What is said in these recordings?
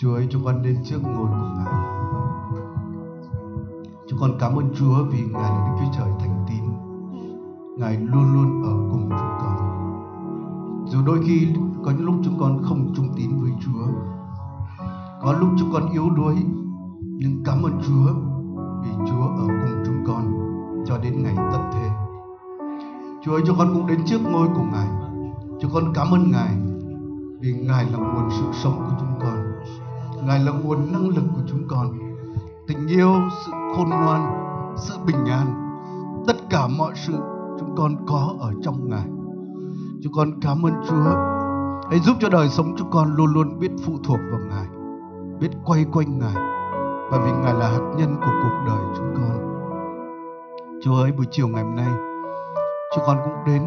Chúa ơi, chúng con đến trước ngôi của Ngài. Chúng con cảm ơn Chúa vì Ngài là Đức Chúa Trời thành tín. Ngài luôn luôn ở cùng chúng con. Dù đôi khi có những lúc chúng con không trung tín với Chúa, có lúc chúng con yếu đuối, nhưng cảm ơn Chúa vì Chúa ở cùng chúng con cho đến ngày tận thế. Chúa ơi, chúng con cũng đến trước ngôi của Ngài. Chúng con cảm ơn Ngài vì Ngài là nguồn sự sống của chúng con. Ngài là nguồn năng lực của chúng con. Tình yêu, sự khôn ngoan, sự bình an, tất cả mọi sự chúng con có ở trong Ngài. Chúng con cảm ơn Chúa. Hãy giúp cho đời sống chúng con luôn luôn biết phụ thuộc vào Ngài, biết quay quanh Ngài. Và vì Ngài là hạt nhân của cuộc đời chúng con. Chúa ơi, buổi chiều ngày hôm nay, chúng con cũng đến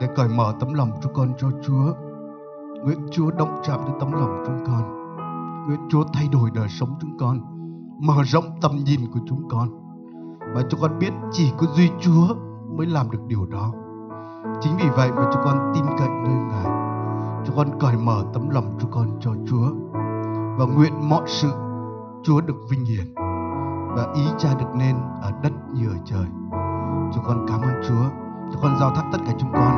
để cởi mở tấm lòng chúng con cho Chúa. Nguyện Chúa động chạm đến tấm lòng chúng con. Nguyện Chúa thay đổi đời sống chúng con, mở rộng tầm nhìn của chúng con. Và chúng con biết chỉ có duy Chúa mới làm được điều đó. Chính vì vậy mà chúng con tin cậy nơi Ngài. Chúng con cởi mở tấm lòng chúng con cho Chúa. Và nguyện mọi sự Chúa được vinh hiển và ý cha được nên ở đất như ở trời. Chúng con cảm ơn Chúa. Chúng con giao thác tất cả chúng con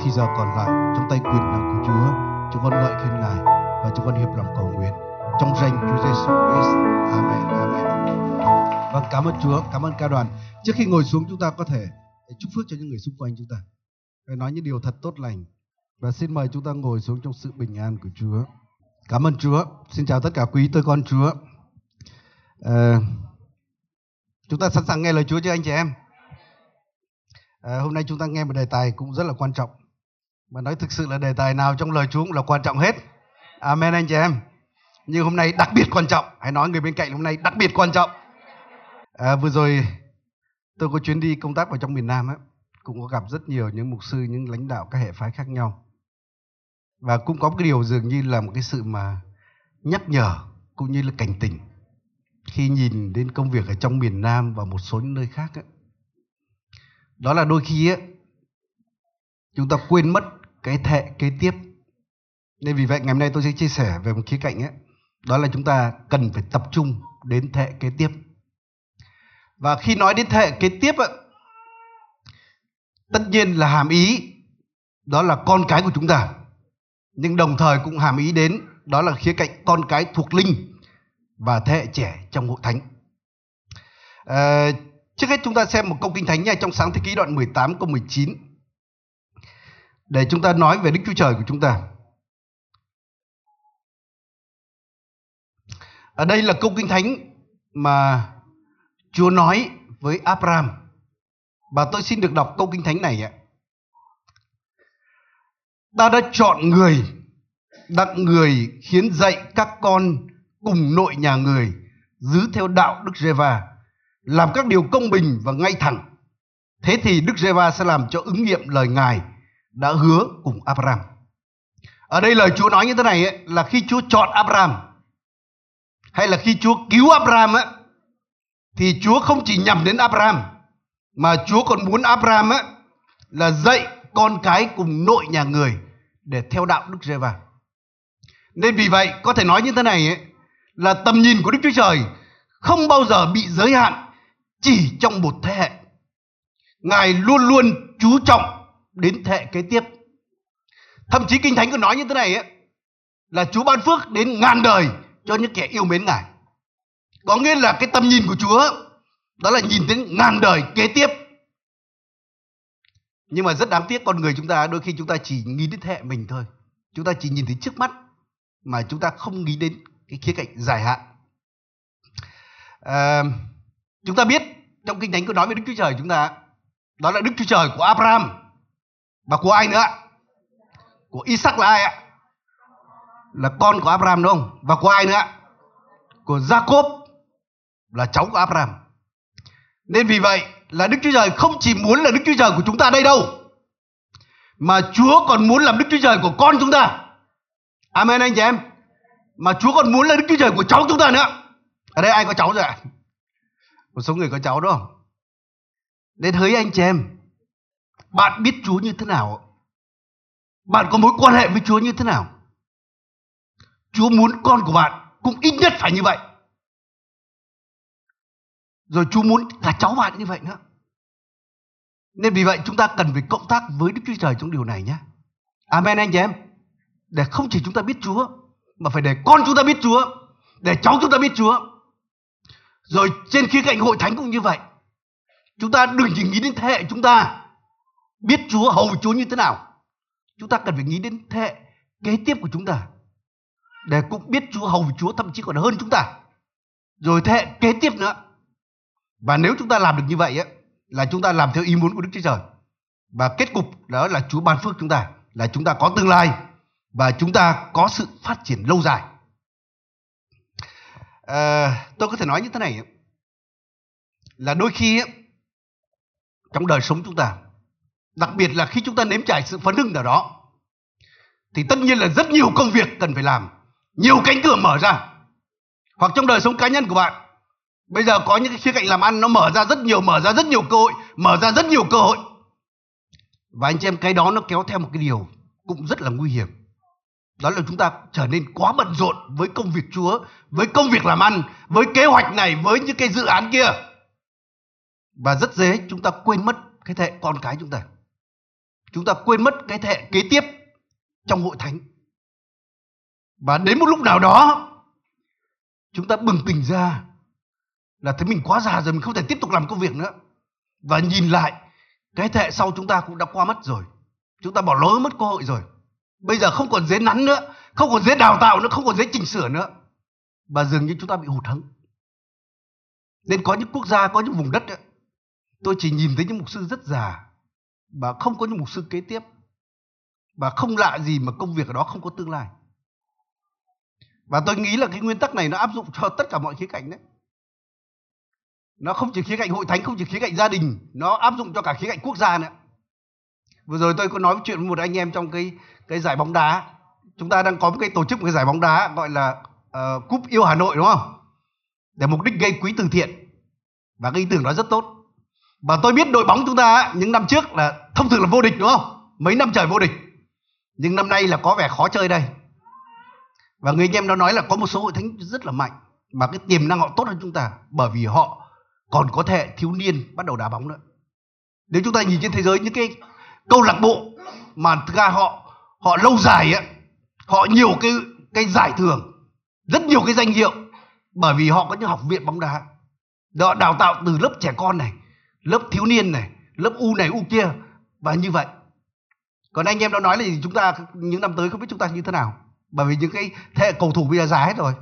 thì giờ còn lại trong tay quyền năng của Chúa. Chúng con ngợi khen Ngài và chúng con hiệp lòng cầu nguyện trong danh Chúa Giêsu Christ. Amen. Amen. Vâng, cảm ơn Chúa, cảm ơn ca đoàn. Trước khi ngồi xuống chúng ta có thể chúc phước cho những người xung quanh chúng ta. Phải nói những điều thật tốt lành. Và xin mời chúng ta ngồi xuống trong sự bình an của Chúa. Cảm ơn Chúa. Xin chào tất cả quý tôi con Chúa. À, chúng ta sẵn sàng nghe lời Chúa chưa anh chị em? À, hôm nay chúng ta nghe một đề tài cũng rất là quan trọng. Mà nói thực sự là đề tài nào trong lời Chúa cũng là quan trọng hết. Amen anh chị em. Nhưng hôm nay đặc biệt quan trọng. Hãy nói người bên cạnh hôm nay đặc biệt quan trọng. À, vừa rồi tôi có chuyến đi công tác vào trong miền Nam ấy cũng có gặp rất nhiều những mục sư, những lãnh đạo các hệ phái khác nhau. Và cũng có cái điều dường như là một cái sự mà nhắc nhở cũng như là cảnh tỉnh khi nhìn đến công việc ở trong miền Nam và một số những nơi khác ấy, đó là đôi khi ấy, chúng ta quên mất cái thệ kế tiếp nên vì vậy ngày hôm nay tôi sẽ chia sẻ về một khía cạnh ấy đó là chúng ta cần phải tập trung đến thệ kế tiếp và khi nói đến thệ kế tiếp ấy, tất nhiên là hàm ý đó là con cái của chúng ta nhưng đồng thời cũng hàm ý đến đó là khía cạnh con cái thuộc linh và thế hệ trẻ trong hội thánh. À, trước hết chúng ta xem một câu kinh thánh nha trong sáng thế ký đoạn 18 câu 19 để chúng ta nói về Đức Chúa Trời của chúng ta. Ở đây là câu kinh thánh mà Chúa nói với Abraham. Và tôi xin được đọc câu kinh thánh này ạ. Ta đã chọn người, đặt người khiến dạy các con cùng nội nhà người giữ theo đạo Đức Giê-va, làm các điều công bình và ngay thẳng. Thế thì Đức Giê-va sẽ làm cho ứng nghiệm lời Ngài đã hứa cùng Abraham. Ở đây lời Chúa nói như thế này ấy, là khi Chúa chọn Abraham hay là khi Chúa cứu Abraham á, thì Chúa không chỉ nhằm đến Abraham mà Chúa còn muốn Abraham á là dạy con cái cùng nội nhà người để theo đạo Đức Giê-va. Nên vì vậy có thể nói như thế này ấy, là tầm nhìn của Đức Chúa Trời không bao giờ bị giới hạn chỉ trong một thế hệ. Ngài luôn luôn chú trọng đến thế hệ kế tiếp. Thậm chí Kinh Thánh còn nói như thế này ấy, là Chúa ban phước đến ngàn đời cho những kẻ yêu mến Ngài. Có nghĩa là cái tầm nhìn của Chúa đó là nhìn đến ngàn đời kế tiếp. Nhưng mà rất đáng tiếc con người chúng ta đôi khi chúng ta chỉ nghĩ đến thế hệ mình thôi. Chúng ta chỉ nhìn thấy trước mắt mà chúng ta không nghĩ đến cái khía cạnh dài hạn. À, chúng ta biết trong kinh thánh có nói về Đức Chúa Trời chúng ta đó là Đức Chúa Trời của Abraham và của ai nữa? Của Isaac là ai ạ? Là con của Abraham đúng không? Và của ai nữa? Của Jacob là cháu của Abraham. Nên vì vậy là Đức Chúa Trời không chỉ muốn là Đức Chúa Trời của chúng ta đây đâu mà Chúa còn muốn làm Đức Chúa Trời của con chúng ta. Amen anh chị em mà Chúa còn muốn là Đức Chúa Trời của cháu chúng ta nữa. Ở đây ai có cháu rồi ạ? Một số người có cháu đúng không? Nên hỡi anh chị em, bạn biết Chúa như thế nào? Bạn có mối quan hệ với Chúa như thế nào? Chúa muốn con của bạn cũng ít nhất phải như vậy. Rồi Chúa muốn cả cháu bạn như vậy nữa. Nên vì vậy chúng ta cần phải cộng tác với Đức Chúa Trời trong điều này nhé. Amen anh chị em. Để không chỉ chúng ta biết Chúa, mà phải để con chúng ta biết Chúa, để cháu chúng ta biết Chúa. Rồi trên khía cạnh hội thánh cũng như vậy. Chúng ta đừng chỉ nghĩ đến thế hệ chúng ta biết Chúa, hầu Chúa như thế nào. Chúng ta cần phải nghĩ đến thế hệ kế tiếp của chúng ta. Để cũng biết Chúa, hầu Chúa thậm chí còn hơn chúng ta. Rồi thế hệ kế tiếp nữa. Và nếu chúng ta làm được như vậy ấy, là chúng ta làm theo ý muốn của Đức Chúa Trời. Và kết cục đó là Chúa ban phước chúng ta, là chúng ta có tương lai và chúng ta có sự phát triển lâu dài. À, tôi có thể nói như thế này là đôi khi trong đời sống chúng ta, đặc biệt là khi chúng ta nếm trải sự phấn hưng nào đó, thì tất nhiên là rất nhiều công việc cần phải làm, nhiều cánh cửa mở ra. Hoặc trong đời sống cá nhân của bạn, Bây giờ có những cái khía cạnh làm ăn nó mở ra rất nhiều, mở ra rất nhiều cơ hội, mở ra rất nhiều cơ hội. Và anh chị em cái đó nó kéo theo một cái điều cũng rất là nguy hiểm. Đó là chúng ta trở nên quá bận rộn với công việc Chúa, với công việc làm ăn, với kế hoạch này, với những cái dự án kia. Và rất dễ chúng ta quên mất cái thế con cái chúng ta. Chúng ta quên mất cái thế kế tiếp trong hội thánh. Và đến một lúc nào đó chúng ta bừng tỉnh ra là thấy mình quá già rồi mình không thể tiếp tục làm công việc nữa. Và nhìn lại cái thế hệ sau chúng ta cũng đã qua mất rồi. Chúng ta bỏ lỡ mất cơ hội rồi. Bây giờ không còn dễ nắn nữa không còn dễ đào tạo nữa không còn dễ chỉnh sửa nữa. Và dường như chúng ta bị hụt hẫng. Nên có những quốc gia có những vùng đất ấy, tôi chỉ nhìn thấy những mục sư rất già và không có những mục sư kế tiếp. Và không lạ gì mà công việc ở đó không có tương lai và tôi nghĩ là cái nguyên tắc này nó áp dụng cho tất cả mọi khía cạnh đấy. Nó không chỉ khía cạnh hội thánh không chỉ khía cạnh gia đình nó áp dụng cho cả khía cạnh quốc gia nữa. Vừa rồi tôi có nói chuyện với một anh em trong cái cái giải bóng đá. Chúng ta đang có một cái tổ chức một cái giải bóng đá gọi là uh, cúp yêu hà nội đúng không? Để mục đích gây quỹ từ thiện. Và cái ý tưởng đó rất tốt. Và tôi biết đội bóng chúng ta những năm trước là thông thường là vô địch đúng không? Mấy năm trời vô địch. Nhưng năm nay là có vẻ khó chơi đây và người anh em đó nói là có một số hội thánh rất là mạnh, mà cái tiềm năng họ tốt hơn chúng ta bởi vì họ còn có thể thiếu niên bắt đầu đá bóng nữa. Nếu chúng ta nhìn trên thế giới những cái câu lạc bộ mà thực ra họ họ lâu dài á, họ nhiều cái cái giải thưởng, rất nhiều cái danh hiệu bởi vì họ có những học viện bóng đá. Họ đào tạo từ lớp trẻ con này, lớp thiếu niên này, lớp u này, u kia và như vậy. Còn anh em đã nói là chúng ta, những năm tới không biết chúng ta như thế nào bởi vì những cái thế hệ cầu thủ bây giờ già hết rồi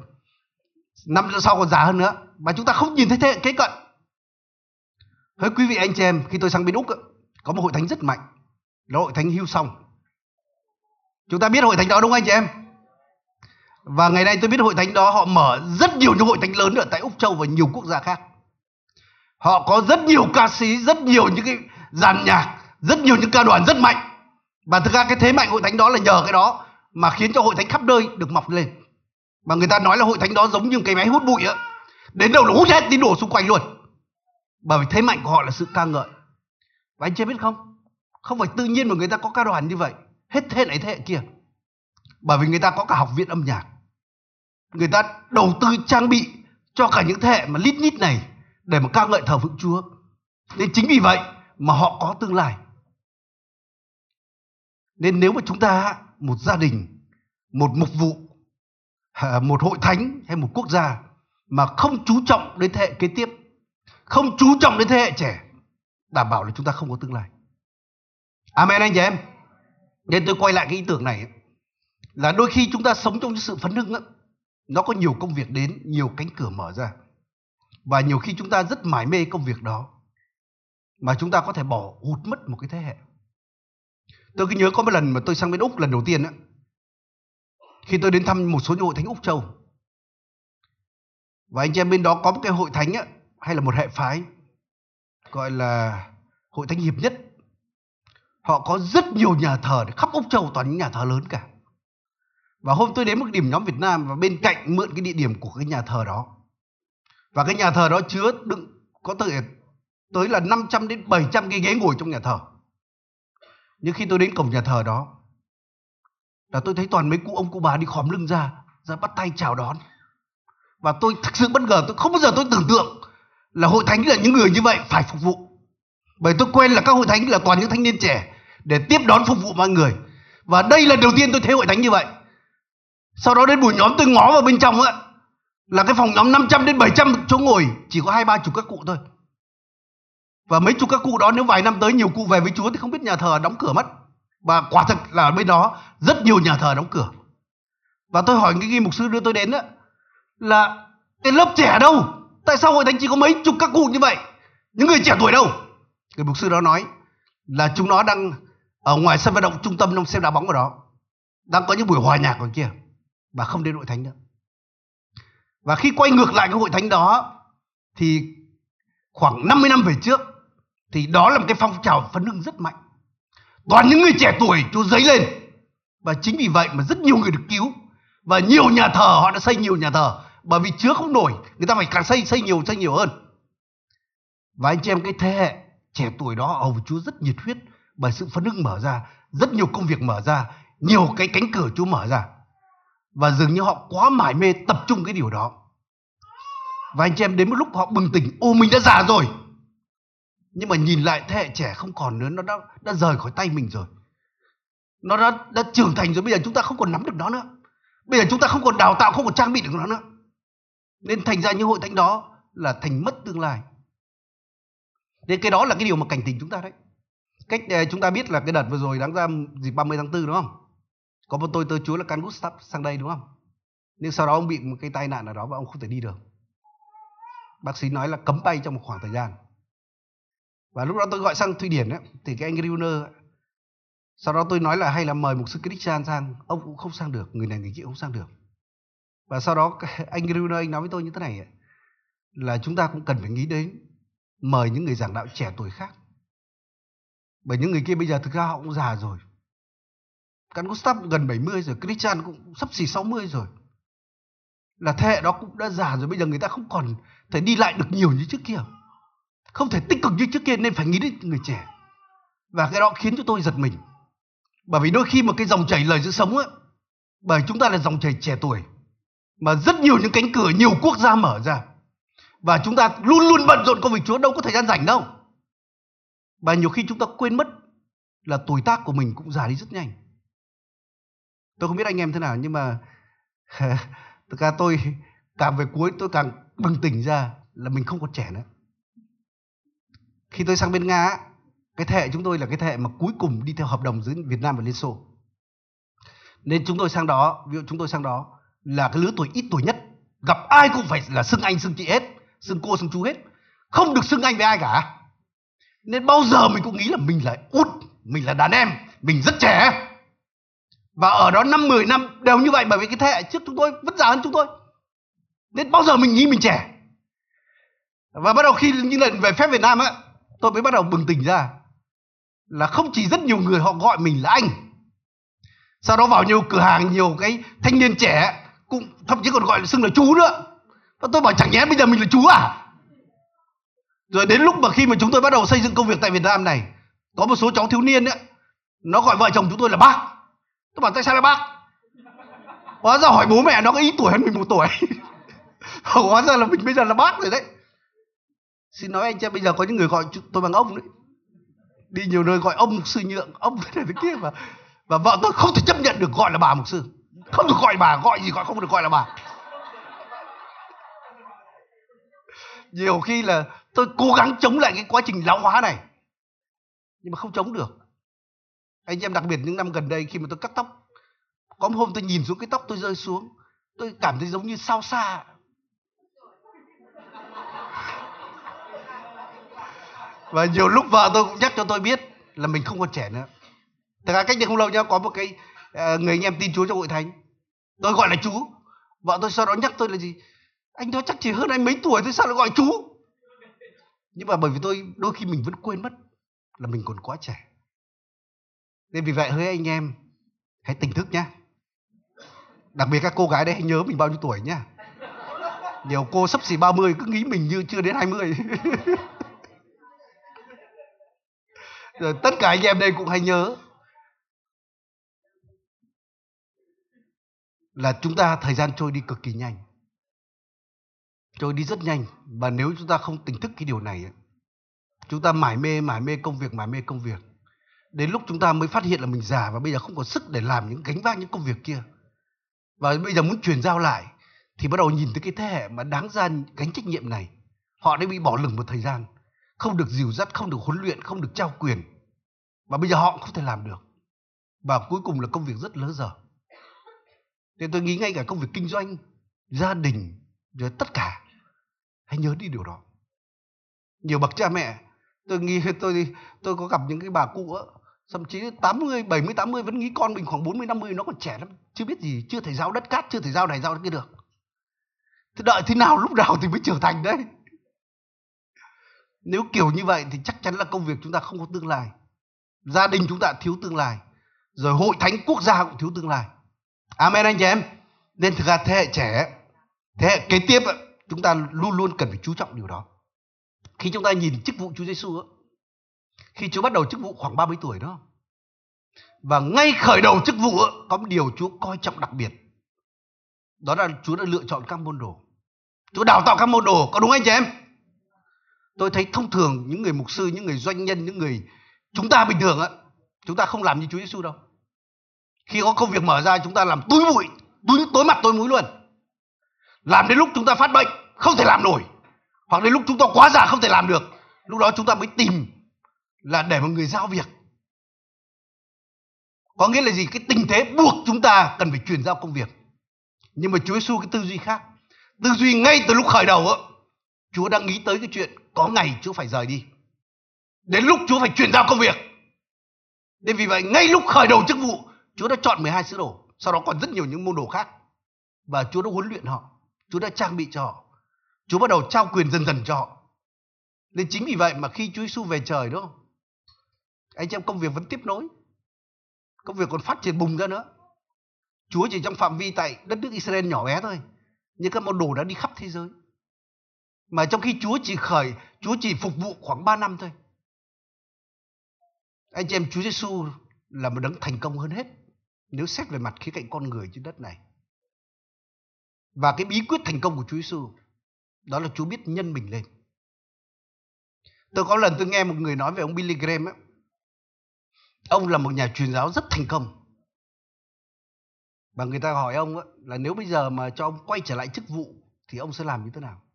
năm sau còn già hơn nữa mà chúng ta không nhìn thấy thế hệ kế cận Hỡi quý vị anh chị em, khi tôi sang bên Úc có một hội thánh rất mạnh, là hội thánh Hưu Song. Chúng ta biết hội thánh đó đúng không anh chị em? Và ngày nay tôi biết hội thánh đó họ mở rất nhiều những hội thánh lớn ở tại Úc Châu và nhiều quốc gia khác. Họ có rất nhiều ca sĩ, rất nhiều những cái dàn nhạc, rất nhiều những ca đoàn rất mạnh. Và thực ra cái thế mạnh hội thánh đó là nhờ cái đó mà khiến cho hội thánh khắp nơi được mọc lên. Mà người ta nói là hội thánh đó giống như cái máy hút bụi á. Đến đâu nó hút hết tín đồ xung quanh luôn. Bởi vì thế mạnh của họ là sự ca ngợi. Và anh chưa biết không? Không phải tự nhiên mà người ta có ca đoàn như vậy. Hết thế này thế hệ kia. Bởi vì người ta có cả học viện âm nhạc. Người ta đầu tư trang bị cho cả những thế hệ mà lít nhít này để mà ca ngợi thờ phượng Chúa. Nên chính vì vậy mà họ có tương lai. Nên nếu mà chúng ta một gia đình, một mục vụ, một hội thánh hay một quốc gia mà không chú trọng đến thế hệ kế tiếp không chú trọng đến thế hệ trẻ đảm bảo là chúng ta không có tương lai. Amen anh chị em. Nên tôi quay lại cái ý tưởng này. Là đôi khi chúng ta sống trong sự phấn hưng nó có nhiều công việc đến nhiều cánh cửa mở ra. Và nhiều khi chúng ta rất mải mê công việc đó mà chúng ta có thể bỏ hụt mất một cái thế hệ tôi cứ nhớ có một lần mà tôi sang bên úc lần đầu tiên á. Khi tôi đến thăm một số hội thánh úc châu. Và anh chị em bên đó có một cái hội thánh á, hay là một hệ phái, gọi là hội thánh hiệp nhất. Họ có rất nhiều nhà thờ khắp úc châu, toàn những nhà thờ lớn cả. Và hôm tôi đến một điểm nhóm Việt Nam và bên cạnh mượn cái địa điểm của cái nhà thờ đó. Và cái nhà thờ đó chứa đựng, có thể tới là 500 đến 700 cái ghế ngồi trong nhà thờ nhưng khi tôi đến cổng nhà thờ đó, là tôi thấy toàn mấy cụ ông, cụ bà đi khòm lưng ra ra bắt tay chào đón. Và tôi thực sự bất ngờ, tôi không bao giờ tôi tưởng tượng là hội thánh là những người như vậy phải phục vụ. Bởi tôi quen là các hội thánh là toàn những thanh niên trẻ để tiếp đón phục vụ mọi người. Và đây là đầu tiên tôi thấy hội thánh như vậy. Sau đó đến buổi nhóm tôi ngó vào bên trong á, là cái phòng nhóm 500 đến 700 chỗ ngồi, chỉ có hai ba chục các cụ thôi và mấy chục các cụ đó nếu vài năm tới nhiều cụ về với Chúa thì không biết nhà thờ đóng cửa mất. Và quả thực là bên đó rất nhiều nhà thờ đóng cửa. Và tôi hỏi cái ghi mục sư đưa tôi đến đó là cái lớp trẻ đâu? Tại sao hội thánh chỉ có mấy chục các cụ như vậy? Những người trẻ tuổi đâu? Người mục sư đó nói là chúng nó đang ở ngoài sân vận động trung tâm đang xem đá bóng ở đó. Đang có những buổi hòa nhạc ở kia và không đến hội thánh nữa. Và khi quay ngược lại cái hội thánh đó thì khoảng 50 năm về trước thì đó là một cái phong trào phấn hưng rất mạnh. Toàn những người trẻ tuổi chúa dấy lên. Và chính vì vậy mà rất nhiều người được cứu. Và nhiều nhà thờ, họ đã xây nhiều nhà thờ. Bởi vì chứa không nổi, người ta phải càng xây xây nhiều xây nhiều hơn. Và anh chị em, cái thế hệ trẻ tuổi đó, hầu Chúa rất nhiệt huyết. Bởi sự phấn hưng mở ra, rất nhiều công việc mở ra, nhiều cái cánh cửa Chúa mở ra. Và dường như họ quá mải mê tập trung cái điều đó. Và anh chị em, đến một lúc họ bừng tỉnh, ô mình đã già rồi nhưng mà nhìn lại thế hệ trẻ không còn nữa, nó đã đã rời khỏi tay mình rồi. Nó đã đã trưởng thành rồi, bây giờ chúng ta không còn nắm được nó nữa. Bây giờ chúng ta không còn đào tạo, không còn trang bị được nó nữa. Nên thành ra những hội thánh đó là thành mất tương lai. Nên cái đó là cái điều mà cảnh tỉnh chúng ta đấy. Cách ờ, chúng ta biết là cái đợt vừa rồi đáng ra dịp 30 tháng 4 đúng không? Có một tôi tớ chúa là Can Gustav sang đây, đúng không? Nhưng sau đó ông bị một cái tai nạn nào đó và ông không thể đi được. Bác sĩ nói là cấm bay trong một khoảng thời gian và lúc đó tôi gọi sang Thụy Điển ấy, thì cái anh Gruner sau đó tôi nói là hay là mời một sư Christian sang ông cũng không sang được người này người kia không sang được. Và sau đó anh Gruner anh nói với tôi như thế này ấy, là chúng ta cũng cần phải nghĩ đến mời những người giảng đạo trẻ tuổi khác. Bởi những người kia bây giờ thực ra họ cũng già rồi. Cán Gustav gần 70 rồi Christian cũng sắp xỉ 60 rồi. Là thế hệ đó cũng đã già rồi bây giờ người ta không còn thể đi lại được nhiều như trước kia không thể tích cực như trước kia nên phải nghĩ đến người trẻ. Và cái đó khiến cho tôi giật mình. Bởi vì đôi khi một cái dòng chảy lời sự sống á, bởi chúng ta là dòng chảy trẻ tuổi, mà rất nhiều những cánh cửa nhiều quốc gia mở ra. Và chúng ta luôn luôn bận rộn công việc, Chúa đâu có thời gian rảnh đâu. Và nhiều khi chúng ta quên mất là tuổi tác của mình cũng già đi rất nhanh. Tôi không biết anh em thế nào, nhưng mà thực ra tôi càng về cuối tôi càng bừng tỉnh ra là mình không còn trẻ nữa khi tôi sang bên nga cái thế hệ chúng tôi là cái thế hệ mà cuối cùng đi theo hợp đồng giữa việt nam và liên xô. Nên chúng tôi sang đó, ví dụ chúng tôi sang đó là cái lứa tuổi ít tuổi nhất. Gặp ai cũng phải là xưng anh, xưng chị hết, xưng cô, xưng chú hết. Không được xưng anh với ai cả. Nên bao giờ mình cũng nghĩ là mình là út, mình là đàn em, mình rất trẻ. Và ở đó năm 10 năm đều như vậy, bởi vì cái thế hệ trước chúng tôi vẫn già hơn chúng tôi. Nên bao giờ mình nghĩ mình trẻ. Và bắt đầu khi như lần về phép Việt Nam á tôi mới bắt đầu bừng tỉnh ra. Là không chỉ rất nhiều người họ gọi mình là anh, sau đó vào nhiều cửa hàng nhiều cái thanh niên trẻ, cũng thậm chí còn gọi là xưng là chú nữa. Và tôi bảo chẳng nhẽ bây giờ mình là chú à? Rồi đến lúc mà khi mà chúng tôi bắt đầu xây dựng công việc tại Việt Nam này, có một số cháu thiếu niên ấy, nó gọi vợ chồng chúng tôi là bác. Tôi bảo tại sao là bác? Hóa ra hỏi bố mẹ nó có ít tuổi hơn mình một tuổi. Hóa ra là mình bây giờ là bác rồi đấy xin nói anh chị, bây giờ có những người gọi tôi bằng ông đấy. Đi nhiều nơi gọi ông mục sư nhượng ông thế này thế kia mà và vợ tôi không thể chấp nhận được gọi là bà mục sư. Không được gọi bà, gọi gì gọi không được gọi là bà. Nhiều khi là tôi cố gắng chống lại cái quá trình lão hóa này, nhưng mà không chống được. Anh em đặc biệt những năm gần đây khi mà tôi cắt tóc, có một hôm tôi nhìn xuống cái tóc tôi rơi xuống, tôi cảm thấy giống như sao xa. Và nhiều lúc vợ tôi cũng nhắc cho tôi biết là mình không còn trẻ nữa. Thật ra cách đây không lâu nhá có một cái uh, người anh em tin chúa trong hội thánh. Tôi gọi là chú vợ tôi sau đó nhắc tôi là gì? Anh đó chắc chỉ hơn anh mấy tuổi thôi sao lại gọi chú nhưng mà bởi vì tôi đôi khi mình vẫn quên mất là mình còn quá trẻ. Nên vì vậy hỡi anh em hãy tỉnh thức nhá. Đặc biệt các cô gái đấy hãy nhớ mình bao nhiêu tuổi nhá. Nhiều cô sắp xỉ 30 cứ nghĩ mình như chưa đến 20 rồi tất cả anh em đây cũng hãy nhớ. Là chúng ta, thời gian trôi đi cực kỳ nhanh. Trôi đi rất nhanh. Và nếu chúng ta không tỉnh thức cái điều này chúng ta mải mê mải mê công việc, mải mê công việc. Đến lúc chúng ta mới phát hiện là mình già và bây giờ không có sức để làm những, gánh vác những công việc kia. Và bây giờ muốn chuyển giao lại, thì bắt đầu nhìn thấy cái thế hệ mà đáng ra gánh trách nhiệm này. Họ đã bị bỏ lửng một thời gian không được dìu dắt không được huấn luyện không được trao quyền. Và bây giờ họ cũng không thể làm được. Và cuối cùng là công việc rất lớ dở. Thế tôi nghĩ ngay cả công việc kinh doanh gia đình rồi tất cả. Hãy nhớ đi điều đó. Nhiều bậc cha mẹ tôi nghĩ tôi tôi có gặp những cái bà cụ á thậm chí 80, 70, 80 vẫn nghĩ con mình khoảng 40, 50 nó còn trẻ lắm chưa biết gì chưa thể giao đất cát chưa thể giao này giao kia được. Thế đợi thế nào lúc nào thì mới trưởng thành đấy nếu kiểu như vậy thì chắc chắn là công việc chúng ta không có tương lai. Gia đình chúng ta thiếu tương lai. Rồi hội thánh quốc gia cũng thiếu tương lai. Amen anh chị em. Nên thực ra thế hệ trẻ, thế hệ kế tiếp chúng ta luôn luôn cần phải chú trọng điều đó. Khi chúng ta nhìn chức vụ Chúa Giêsu khi Chúa bắt đầu chức vụ khoảng 30 tuổi đó, và ngay khởi đầu chức vụ có một điều Chúa coi trọng đặc biệt. Đó là Chúa đã lựa chọn các môn đồ. Chúa đào tạo các môn đồ, có đúng anh chị em? Tôi thấy thông thường những người mục sư, những người doanh nhân, những người chúng ta bình thường á, chúng ta không làm như Chúa Giêsu đâu. Khi có công việc mở ra, chúng ta làm túi bụi, túi, tối mặt tối mũi luôn. Làm đến lúc chúng ta phát bệnh, không thể làm nổi. Hoặc đến lúc chúng ta quá già, không thể làm được. Lúc đó chúng ta mới tìm là để một người giao việc. Có nghĩa là gì? Cái tình thế buộc chúng ta cần phải truyền giao công việc. Nhưng mà Chúa Giêsu cái tư duy khác. Tư duy ngay từ lúc khởi đầu á, Chúa đang nghĩ tới cái chuyện có ngày Chúa phải rời đi. Đến lúc Chúa phải truyền giao công việc. Nên vì vậy, ngay lúc khởi đầu chức vụ, Chúa đã chọn 12 sứ đồ. Sau đó còn rất nhiều những môn đồ khác. Và Chúa đã huấn luyện họ. Chúa đã trang bị cho họ. Chúa bắt đầu trao quyền dần dần cho họ. Nên chính vì vậy mà khi Chúa Giêsu về trời đó, anh chị em, công việc vẫn tiếp nối. Công việc còn phát triển bùng ra nữa. Chúa chỉ trong phạm vi tại đất nước Israel nhỏ bé thôi. Nhưng các môn đồ đã đi khắp thế giới. Mà trong khi Chúa chỉ khởi Chúa chỉ phục vụ khoảng 3 năm thôi. Anh chị em Chúa Giêsu là một đấng thành công hơn hết nếu xét về mặt khía cạnh con người trên đất này. Và cái bí quyết thành công của Chúa Giêsu đó là Chúa biết nhân mình lên. Tôi có lần tôi nghe một người nói về ông Billy Graham ấy. ông là một nhà truyền giáo rất thành công. Và người ta hỏi ông ấy, là nếu bây giờ mà cho ông quay trở lại chức vụ thì ông sẽ làm như thế nào?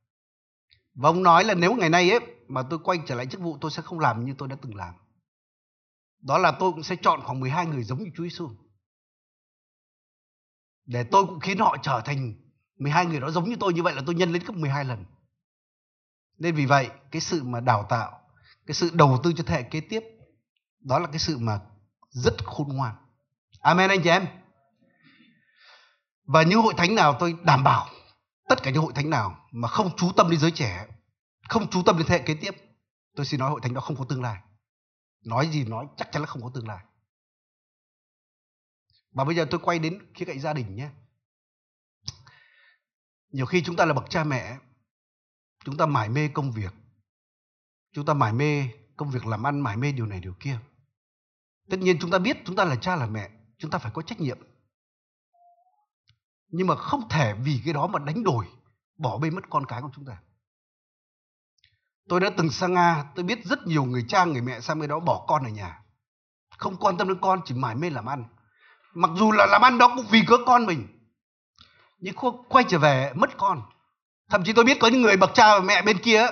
Và ông nói là nếu ngày nay ấy, mà tôi quay trở lại chức vụ, tôi sẽ không làm như tôi đã từng làm. Đó là tôi cũng sẽ chọn khoảng 12 người giống như Chúa Giêsu để tôi cũng khiến họ trở thành 12 người đó giống như tôi. Như vậy là tôi nhân lên gấp 12 lần. Nên vì vậy, cái sự mà đào tạo, cái sự đầu tư cho thế hệ kế tiếp, đó là cái sự mà rất khôn ngoan. Amen anh chị em. Và những hội thánh nào tôi đảm bảo tất cả những hội thánh nào mà không chú tâm đến giới trẻ, không chú tâm đến thế hệ kế tiếp, tôi xin nói hội thánh đó không có tương lai. Nói gì nói chắc chắn là không có tương lai. Và bây giờ tôi quay đến khía cạnh gia đình nhé. Nhiều khi chúng ta là bậc cha mẹ, chúng ta mải mê công việc, chúng ta mải mê công việc làm ăn, mải mê điều này điều kia. Tất nhiên chúng ta biết chúng ta là cha là mẹ, chúng ta phải có trách nhiệm nhưng mà không thể vì cái đó mà đánh đổi, bỏ bê mất con cái của chúng ta. Tôi đã từng sang nga, tôi biết rất nhiều người cha, người mẹ sang bên đó bỏ con ở nhà. Không quan tâm đến con, chỉ mải mê làm ăn. Mặc dù là làm ăn đó cũng vì cớ con mình, nhưng quay trở về mất con. Thậm chí tôi biết có những người bậc cha và mẹ bên kia,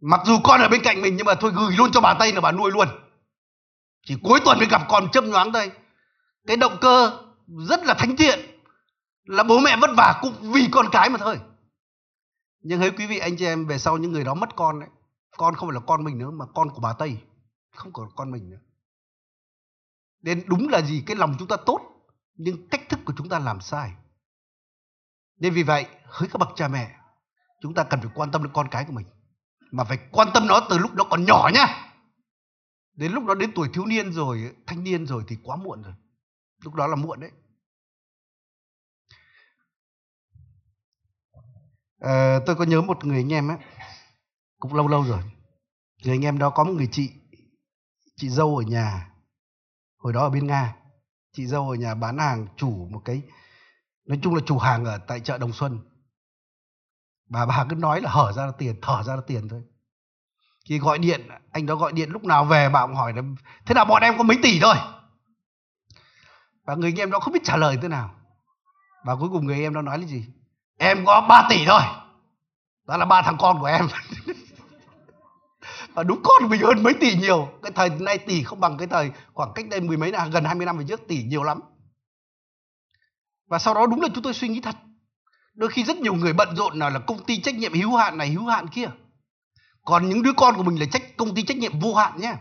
mặc dù con ở bên cạnh mình nhưng mà thôi gửi luôn cho bà tây là bà nuôi luôn. Chỉ cuối tuần mới gặp con châm nhoáng đây. Cái động cơ rất là thánh thiện là bố mẹ vất vả cũng vì con cái mà thôi. Nhưng hỡi quý vị, anh chị em, về sau những người đó mất con đấy con không phải là con mình nữa mà con của bà tây, không còn con mình nữa. Nên đúng là gì, cái lòng chúng ta tốt, nhưng cách thức của chúng ta làm sai. Nên vì vậy, hỡi các bậc cha mẹ, chúng ta cần phải quan tâm đến con cái của mình. Mà phải quan tâm nó từ lúc nó còn nhỏ nhá. Đến lúc nó đến tuổi thiếu niên rồi, thanh niên rồi thì quá muộn rồi. Lúc đó là muộn đấy. À, tôi có nhớ một người anh em ấy cũng lâu lâu rồi. Người anh em đó có một người chị chị dâu ở nhà hồi đó ở bên nga. Chị dâu ở nhà bán hàng chủ một cái nói chung là chủ hàng ở tại chợ Đồng Xuân. Bà bà cứ nói là hở ra là tiền thở ra là tiền thôi. Khi gọi điện anh đó gọi điện lúc nào về bà cũng hỏi là thế nào bọn em có mấy tỷ thôi? Và người anh em đó không biết trả lời thế nào. Và cuối cùng người em đó nói là gì? Em có 3 tỷ thôi. Đó là ba thằng con của em. Và đúng con mình hơn mấy tỷ nhiều. Cái thời nay tỷ không bằng cái thời khoảng cách đây mười mấy năm, gần 20 năm về trước, tỷ nhiều lắm. Và sau đó đúng là chúng tôi suy nghĩ thật. Đôi khi rất nhiều người bận rộn nào là công ty trách nhiệm hữu hạn này, hữu hạn kia. Còn những đứa con của mình là trách, công ty trách nhiệm vô hạn nhé.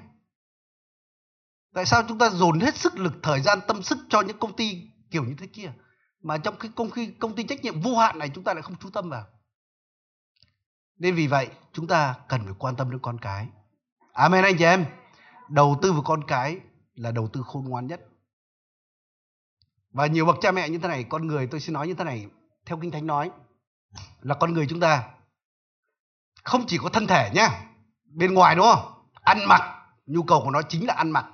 Tại sao chúng ta dồn hết sức lực, thời gian, tâm sức cho những công ty kiểu như thế kia? Mà trong cái công ty công ty trách nhiệm vô hạn này chúng ta lại không chú tâm vào. Nên vì vậy, chúng ta cần phải quan tâm đến con cái. Amen anh chị em. Đầu tư vào con cái là đầu tư khôn ngoan nhất. Và nhiều bậc cha mẹ như thế này, con người tôi xin nói như thế này, theo kinh thánh nói, là con người chúng ta không chỉ có thân thể nhá, bên ngoài đúng không? Ăn mặc, nhu cầu của nó chính là ăn mặc.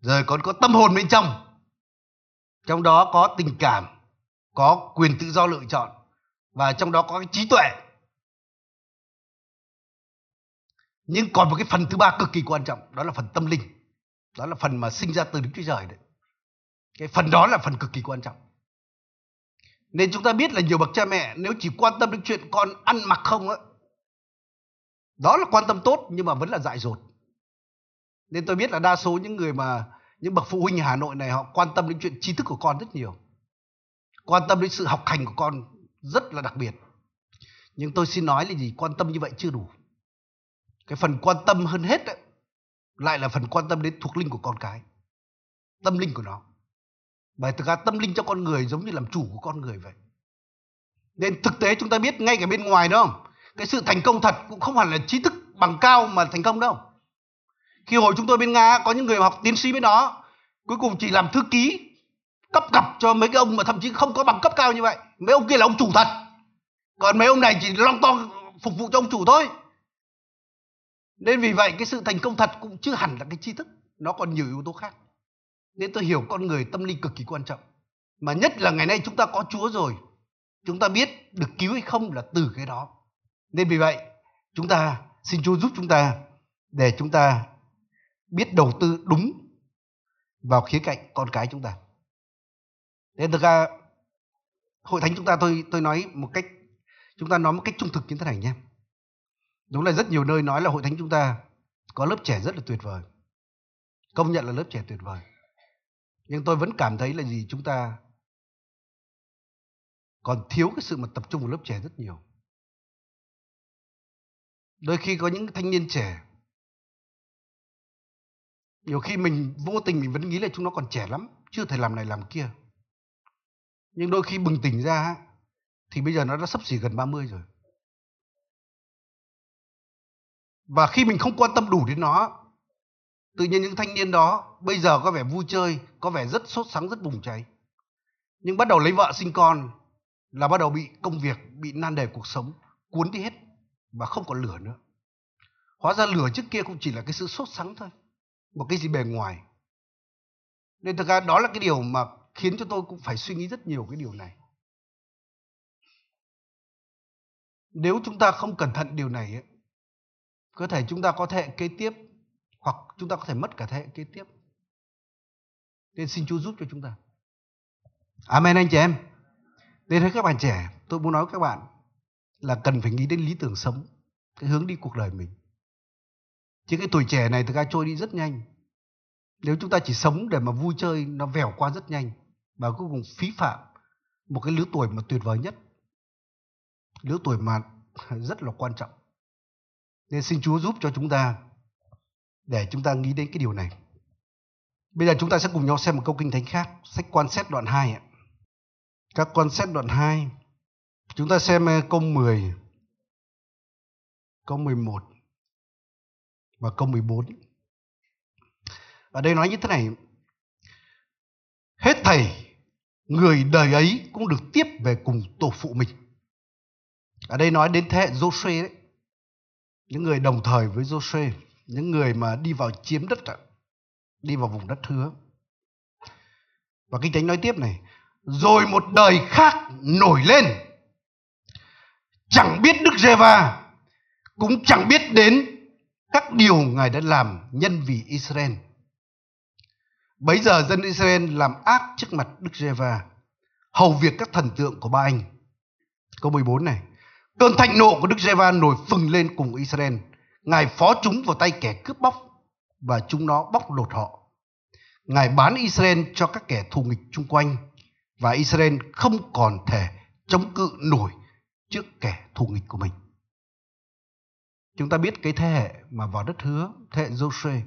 Rồi còn có tâm hồn bên trong trong đó có tình cảm, có quyền tự do lựa chọn, và trong đó có cái trí tuệ. Nhưng còn một cái phần thứ ba cực kỳ quan trọng, đó là phần tâm linh. Đó là phần mà sinh ra từ đức chúa trời đấy. Cái phần đó là phần cực kỳ quan trọng. Nên chúng ta biết là nhiều bậc cha mẹ, nếu chỉ quan tâm đến chuyện con ăn mặc không á, đó là quan tâm tốt, nhưng mà vẫn là dại dột. Nên tôi biết là đa số những người mà những bậc phụ huynh Hà Nội này họ quan tâm đến chuyện tri thức của con rất nhiều. Quan tâm đến sự học hành của con rất là đặc biệt. Nhưng tôi xin nói là gì quan tâm như vậy chưa đủ. Cái phần quan tâm hơn hết ấy, lại là phần quan tâm đến thuộc linh của con cái tâm linh của nó. Bởi thực ra tâm linh cho con người giống như làm chủ của con người vậy. Nên thực tế chúng ta biết ngay cả bên ngoài đâu, cái sự thành công thật cũng không hẳn là trí thức bằng cao mà thành công đâu khi hồi chúng tôi bên nga có những người học tiến sĩ bên đó, cuối cùng chỉ làm thư ký, cấp cặp cho mấy cái ông mà thậm chí không có bằng cấp cao như vậy. Mấy ông kia là ông chủ thật. Còn mấy ông này chỉ long to phục vụ cho ông chủ thôi. Nên vì vậy cái sự thành công thật cũng chưa hẳn là cái tri thức. Nó còn nhiều yếu tố khác. Nên tôi hiểu con người tâm linh cực kỳ quan trọng. Mà nhất là ngày nay chúng ta có chúa rồi. Chúng ta biết được cứu hay không là từ cái đó. Nên vì vậy, chúng ta xin chúa giúp chúng ta để chúng ta biết đầu tư đúng vào khía cạnh con cái chúng ta. Nên thực ra, hội thánh chúng ta tôi tôi nói một cách, chúng ta nói một cách trung thực như thế này nhé. Đúng là rất nhiều nơi nói là hội thánh chúng ta có lớp trẻ rất là tuyệt vời. Công nhận là lớp trẻ tuyệt vời. Nhưng tôi vẫn cảm thấy là gì? Chúng ta còn thiếu cái sự mà tập trung vào lớp trẻ rất nhiều. Đôi khi có những thanh niên trẻ nhiều khi mình vô tình mình vẫn nghĩ là chúng nó còn trẻ lắm, chưa thể làm này làm kia. Nhưng đôi khi bừng tỉnh ra thì bây giờ nó đã sắp xỉ gần 30 rồi. Và khi mình không quan tâm đủ đến nó, tự nhiên những thanh niên đó bây giờ có vẻ vui chơi, có vẻ rất sốt sắng, rất bùng cháy. Nhưng bắt đầu lấy vợ sinh con là bắt đầu bị công việc, bị nan đề cuộc sống cuốn đi hết và không còn lửa nữa. Hóa ra lửa trước kia cũng chỉ là cái sự sốt sắng thôi một cái gì bề ngoài. Nên thực ra đó là cái điều mà khiến cho tôi cũng phải suy nghĩ rất nhiều cái điều này. Nếu chúng ta không cẩn thận điều này ấy, có thể chúng ta có thể kế tiếp hoặc chúng ta có thể mất cả thế hệ kế tiếp. Nên xin Chúa giúp cho chúng ta. Amen anh chị em. Nên thấy các bạn trẻ tôi muốn nói với các bạn là cần phải nghĩ đến lý tưởng sống cái hướng đi cuộc đời mình chứ cái tuổi trẻ này thực ra trôi đi rất nhanh nếu chúng ta chỉ sống để mà vui chơi nó vèo qua rất nhanh và cuối cùng phí phạm một cái lứa tuổi mà tuyệt vời nhất lứa tuổi mà rất là quan trọng nên xin Chúa giúp cho chúng ta để chúng ta nghĩ đến cái điều này. Bây giờ chúng ta sẽ cùng nhau xem một câu kinh thánh khác, sách quan xét đoạn 2 ạ. Các quan xét đoạn 2. Chúng ta xem ờ, câu 10, câu 11 và câu 14. Ở đây nói như thế này. Hết thầy, người đời ấy cũng được tiếp về cùng tổ phụ mình. Ở đây nói đến thế hệ Joshua đấy. Những người đồng thời với Joshua những người mà đi vào chiếm đất đi vào vùng đất hứa và kinh thánh nói tiếp này, rồi một đời khác nổi lên, chẳng biết đức giê-va, cũng chẳng biết đến các điều ngài đã làm nhân vì Israel. Bấy giờ dân Israel làm ác trước mặt đức giê-va. Hầu việc các thần tượng của ba anh. Câu 14 này. Cơn thạnh nộ của đức giê-va nổi phừng lên cùng Israel. Ngài phó chúng vào tay kẻ cướp bóc và chúng nó bóc lột họ. Ngài bán Israel cho các kẻ thù nghịch chung quanh và Israel không còn thể chống cự nổi trước kẻ thù nghịch của mình. Chúng ta biết cái thế hệ mà vào đất hứa, thế hệ Joshua,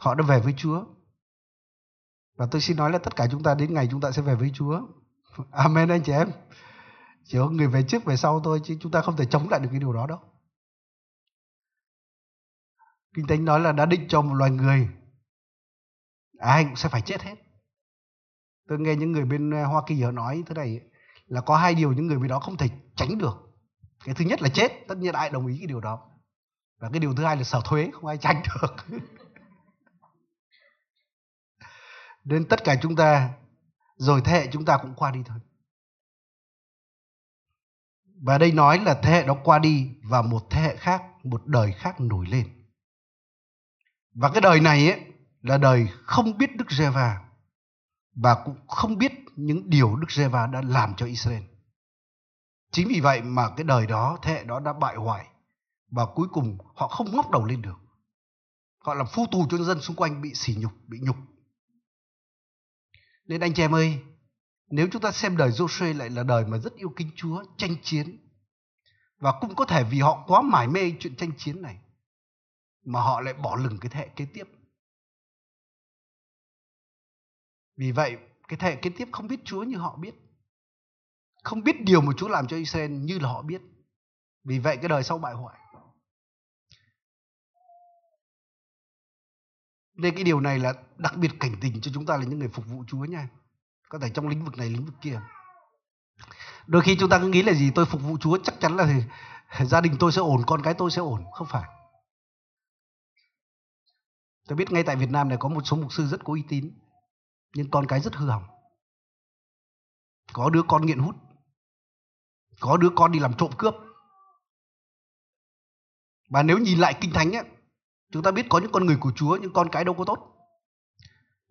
họ đã về với Chúa. Và tôi xin nói là tất cả chúng ta đến ngày chúng ta sẽ về với Chúa. Amen anh chị em. Chỉ có người về trước về sau thôi chứ chúng ta không thể chống lại được cái điều đó đâu. Kinh Thánh nói là đã định cho một loài người à, ai cũng sẽ phải chết hết tôi nghe những người bên hoa kỳ họ nói thế này là có hai điều những người bên đó không thể tránh được cái thứ nhất là chết, tất nhiên ai đồng ý cái điều đó. Và cái điều thứ hai là sở thuế, không ai tránh được. Nên tất cả chúng ta, rồi thế hệ chúng ta cũng qua đi thôi. Và đây nói là thế hệ đó qua đi và một thế hệ khác, một đời khác nổi lên. Và cái đời này ấy, là đời không biết Đức Giê-va và cũng không biết những điều Đức Giê-va đã làm cho Israel. Chính vì vậy mà cái đời đó, thế hệ đó đã bại hoại và cuối cùng họ không ngóc đầu lên được. Họ làm phu tù cho dân xung quanh bị sỉ nhục, bị nhục. Nên anh chị em ơi, nếu chúng ta xem đời Joshua lại là đời mà rất yêu kính Chúa, tranh chiến và cũng có thể vì họ quá mải mê chuyện tranh chiến này mà họ lại bỏ lửng cái thế hệ kế tiếp Vì vậy, cái thế hệ kế tiếp không biết Chúa như họ biết. Không biết điều mà Chúa làm cho Israel như là họ biết. Vì vậy cái đời sau bại hoại. Nên cái điều này là đặc biệt cảnh tỉnh cho chúng ta là những người phục vụ Chúa nha. Có thể trong lĩnh vực này, lĩnh vực kia. Đôi khi chúng ta cứ nghĩ là gì tôi phục vụ Chúa chắc chắn là thì, gia đình tôi sẽ ổn, con cái tôi sẽ ổn. Không phải. Tôi biết ngay tại Việt Nam này có một số mục sư rất có uy tín nhưng con cái rất hư hỏng có đứa con nghiện hút có đứa con đi làm trộm cướp. Và nếu nhìn lại kinh thánh ấy, chúng ta biết có những con người của Chúa nhưng con cái đâu có tốt.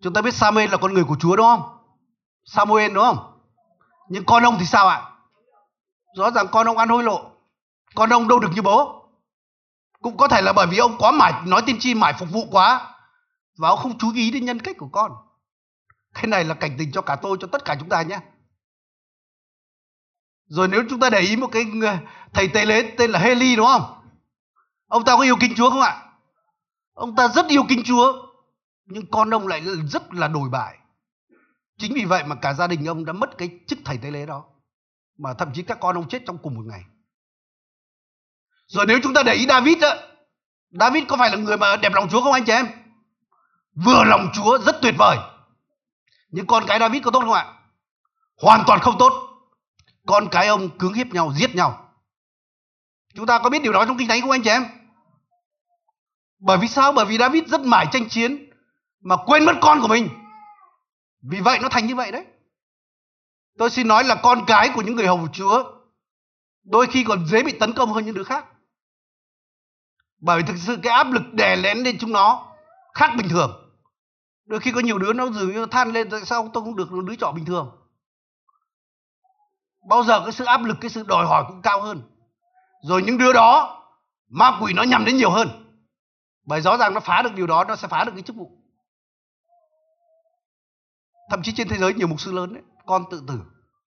Chúng ta biết Samuel là con người của Chúa đúng không? Samuel đúng không? Nhưng con ông thì sao ạ? Rõ ràng con ông ăn hối lộ. Con ông đâu được như bố. Cũng có thể là bởi vì ông quá mải nói tiên tri mải phục vụ quá và ông không chú ý đến nhân cách của con. Cái này là cảnh tình cho cả tôi, cho tất cả chúng ta nhé. Rồi nếu chúng ta để ý một cái thầy tế lễ tên là Heli đúng không? Ông ta có yêu kính Chúa không ạ? Ông ta rất yêu kính Chúa. Nhưng con ông lại rất là đổi bại. Chính vì vậy mà cả gia đình ông đã mất cái chức thầy tế lễ đó. Mà thậm chí các con ông chết trong cùng một ngày. Rồi nếu chúng ta để ý David á, David có phải là người mà đẹp lòng Chúa không anh chị em? Vừa lòng Chúa rất tuyệt vời. Nhưng con cái David có tốt không ạ? Hoàn toàn không tốt. Con cái ông cứng hiếp nhau, giết nhau. Chúng ta có biết điều đó trong kinh thánh không anh chị em? Bởi vì sao? Bởi vì David rất mải tranh chiến mà quên mất con của mình. Vì vậy nó thành như vậy đấy. Tôi xin nói là con cái của những người hầu Chúa đôi khi còn dễ bị tấn công hơn những đứa khác. Bởi vì thực sự cái áp lực đè lén lên chúng nó khác bình thường đôi khi có nhiều đứa nó dường như than lên tại sao tôi không được đứa trọ bình thường bao giờ cái sự áp lực, cái sự đòi hỏi cũng cao hơn. Rồi những đứa đó, ma quỷ nó nhằm đến nhiều hơn. Bởi rõ ràng nó phá được điều đó, nó sẽ phá được cái chức vụ. Thậm chí trên thế giới nhiều mục sư lớn ấy, con tự tử,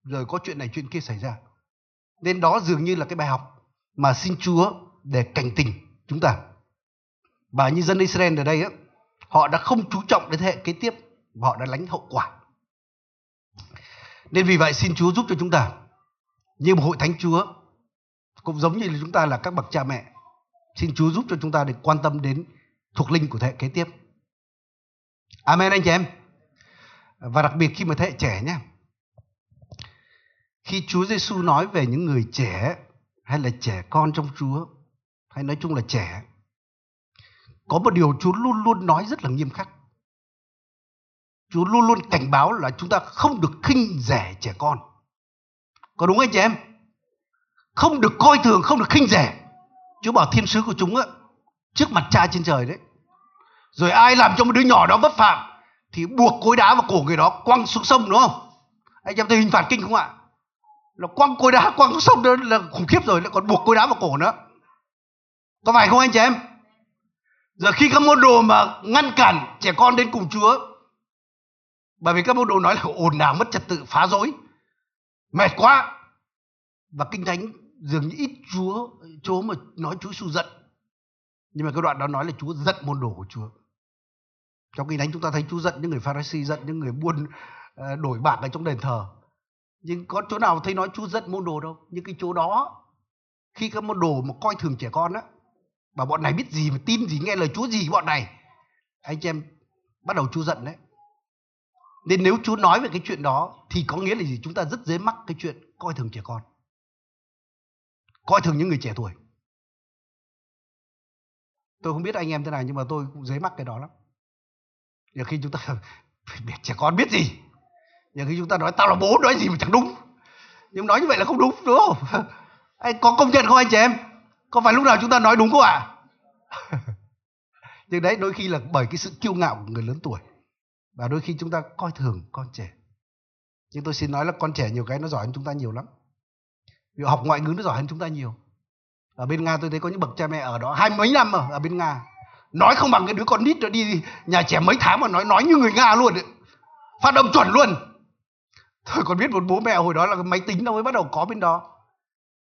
rồi có chuyện này chuyện kia xảy ra. Nên đó dường như là cái bài học mà xin Chúa để cảnh tỉnh chúng ta. Và như dân Israel ở đây á, họ đã không chú trọng đến thế hệ kế tiếp và họ đã lãnh hậu quả. Nên vì vậy xin Chúa giúp cho chúng ta như một hội thánh Chúa, cũng giống như chúng ta là các bậc cha mẹ, xin Chúa giúp cho chúng ta để quan tâm đến thuộc linh của thế hệ kế tiếp Amen, anh chị em và đặc biệt khi mà thế hệ trẻ nhé, khi Chúa Giêsu nói về những người trẻ hay là trẻ con trong Chúa, hay nói chung là trẻ, có một điều Chúa luôn luôn nói rất là nghiêm khắc. Chúa luôn luôn cảnh báo là chúng ta không được khinh rẻ trẻ con. Có đúng anh chị em? Không được coi thường, không được khinh rẻ. Chúa bảo thiên sứ của chúng á, trước mặt cha trên trời đấy. Rồi ai làm cho một đứa nhỏ đó vấp phạm thì buộc cối đá vào cổ người đó quăng xuống sông đúng không? Anh em thấy hình phạt kinh không ạ? Là quăng cối đá quăng xuống sông đó là khủng khiếp rồi, lại còn buộc cối đá vào cổ nữa. Có phải không anh chị em? Giờ khi các môn đồ mà ngăn cản trẻ con đến cùng Chúa bởi vì các môn đồ nói là ồn ào mất trật tự phá rối mệt quá. Và kinh thánh dường như ít chúa chúa mà nói chúa su giận. Nhưng mà cái đoạn đó nói là chúa giận môn đồ của chúa. Trong kinh thánh chúng ta thấy chúa giận những người pharisee giận những người buôn ờ, đổi bạc ở trong đền thờ. Nhưng có chỗ nào thấy nói chúa giận môn đồ đâu. Nhưng cái chỗ đó, khi các môn đồ mà coi thường trẻ con á và bọn này biết gì mà tin gì, nghe lời chúa gì bọn này. Anh chị em bắt đầu chúa giận đấy nên nếu Chúa nói về cái chuyện đó, thì có nghĩa là gì? Chúng ta rất dễ mắc cái chuyện coi thường trẻ con. Coi thường những người trẻ tuổi. Tôi không biết anh em thế nào, nhưng mà tôi cũng dễ mắc cái đó lắm. Nhiều khi chúng ta biết trẻ con biết gì. Nhiều khi chúng ta nói, tao là bố, nói gì mà chẳng đúng. Nhưng nói như vậy là không đúng đúng không? Anh có công nhận không anh chị em? Có phải lúc nào chúng ta nói đúng không ạ? À? nhưng đấy, đôi khi là bởi cái sự kiêu ngạo của người lớn tuổi và đôi khi chúng ta coi thường con trẻ. Nhưng tôi xin nói là con trẻ nhiều cái nó giỏi hơn chúng ta nhiều lắm. Vì học ngoại ngữ nó giỏi hơn chúng ta nhiều. Ở bên nga tôi thấy có những bậc cha mẹ ở đó hai mấy năm ở, ở bên nga nói không bằng cái đứa con nít rồi đi nhà trẻ mấy tháng mà nói nói như người nga luôn ấy. phát âm chuẩn luôn. Tôi còn biết một bố mẹ hồi đó là máy tính nó mới bắt đầu có bên đó.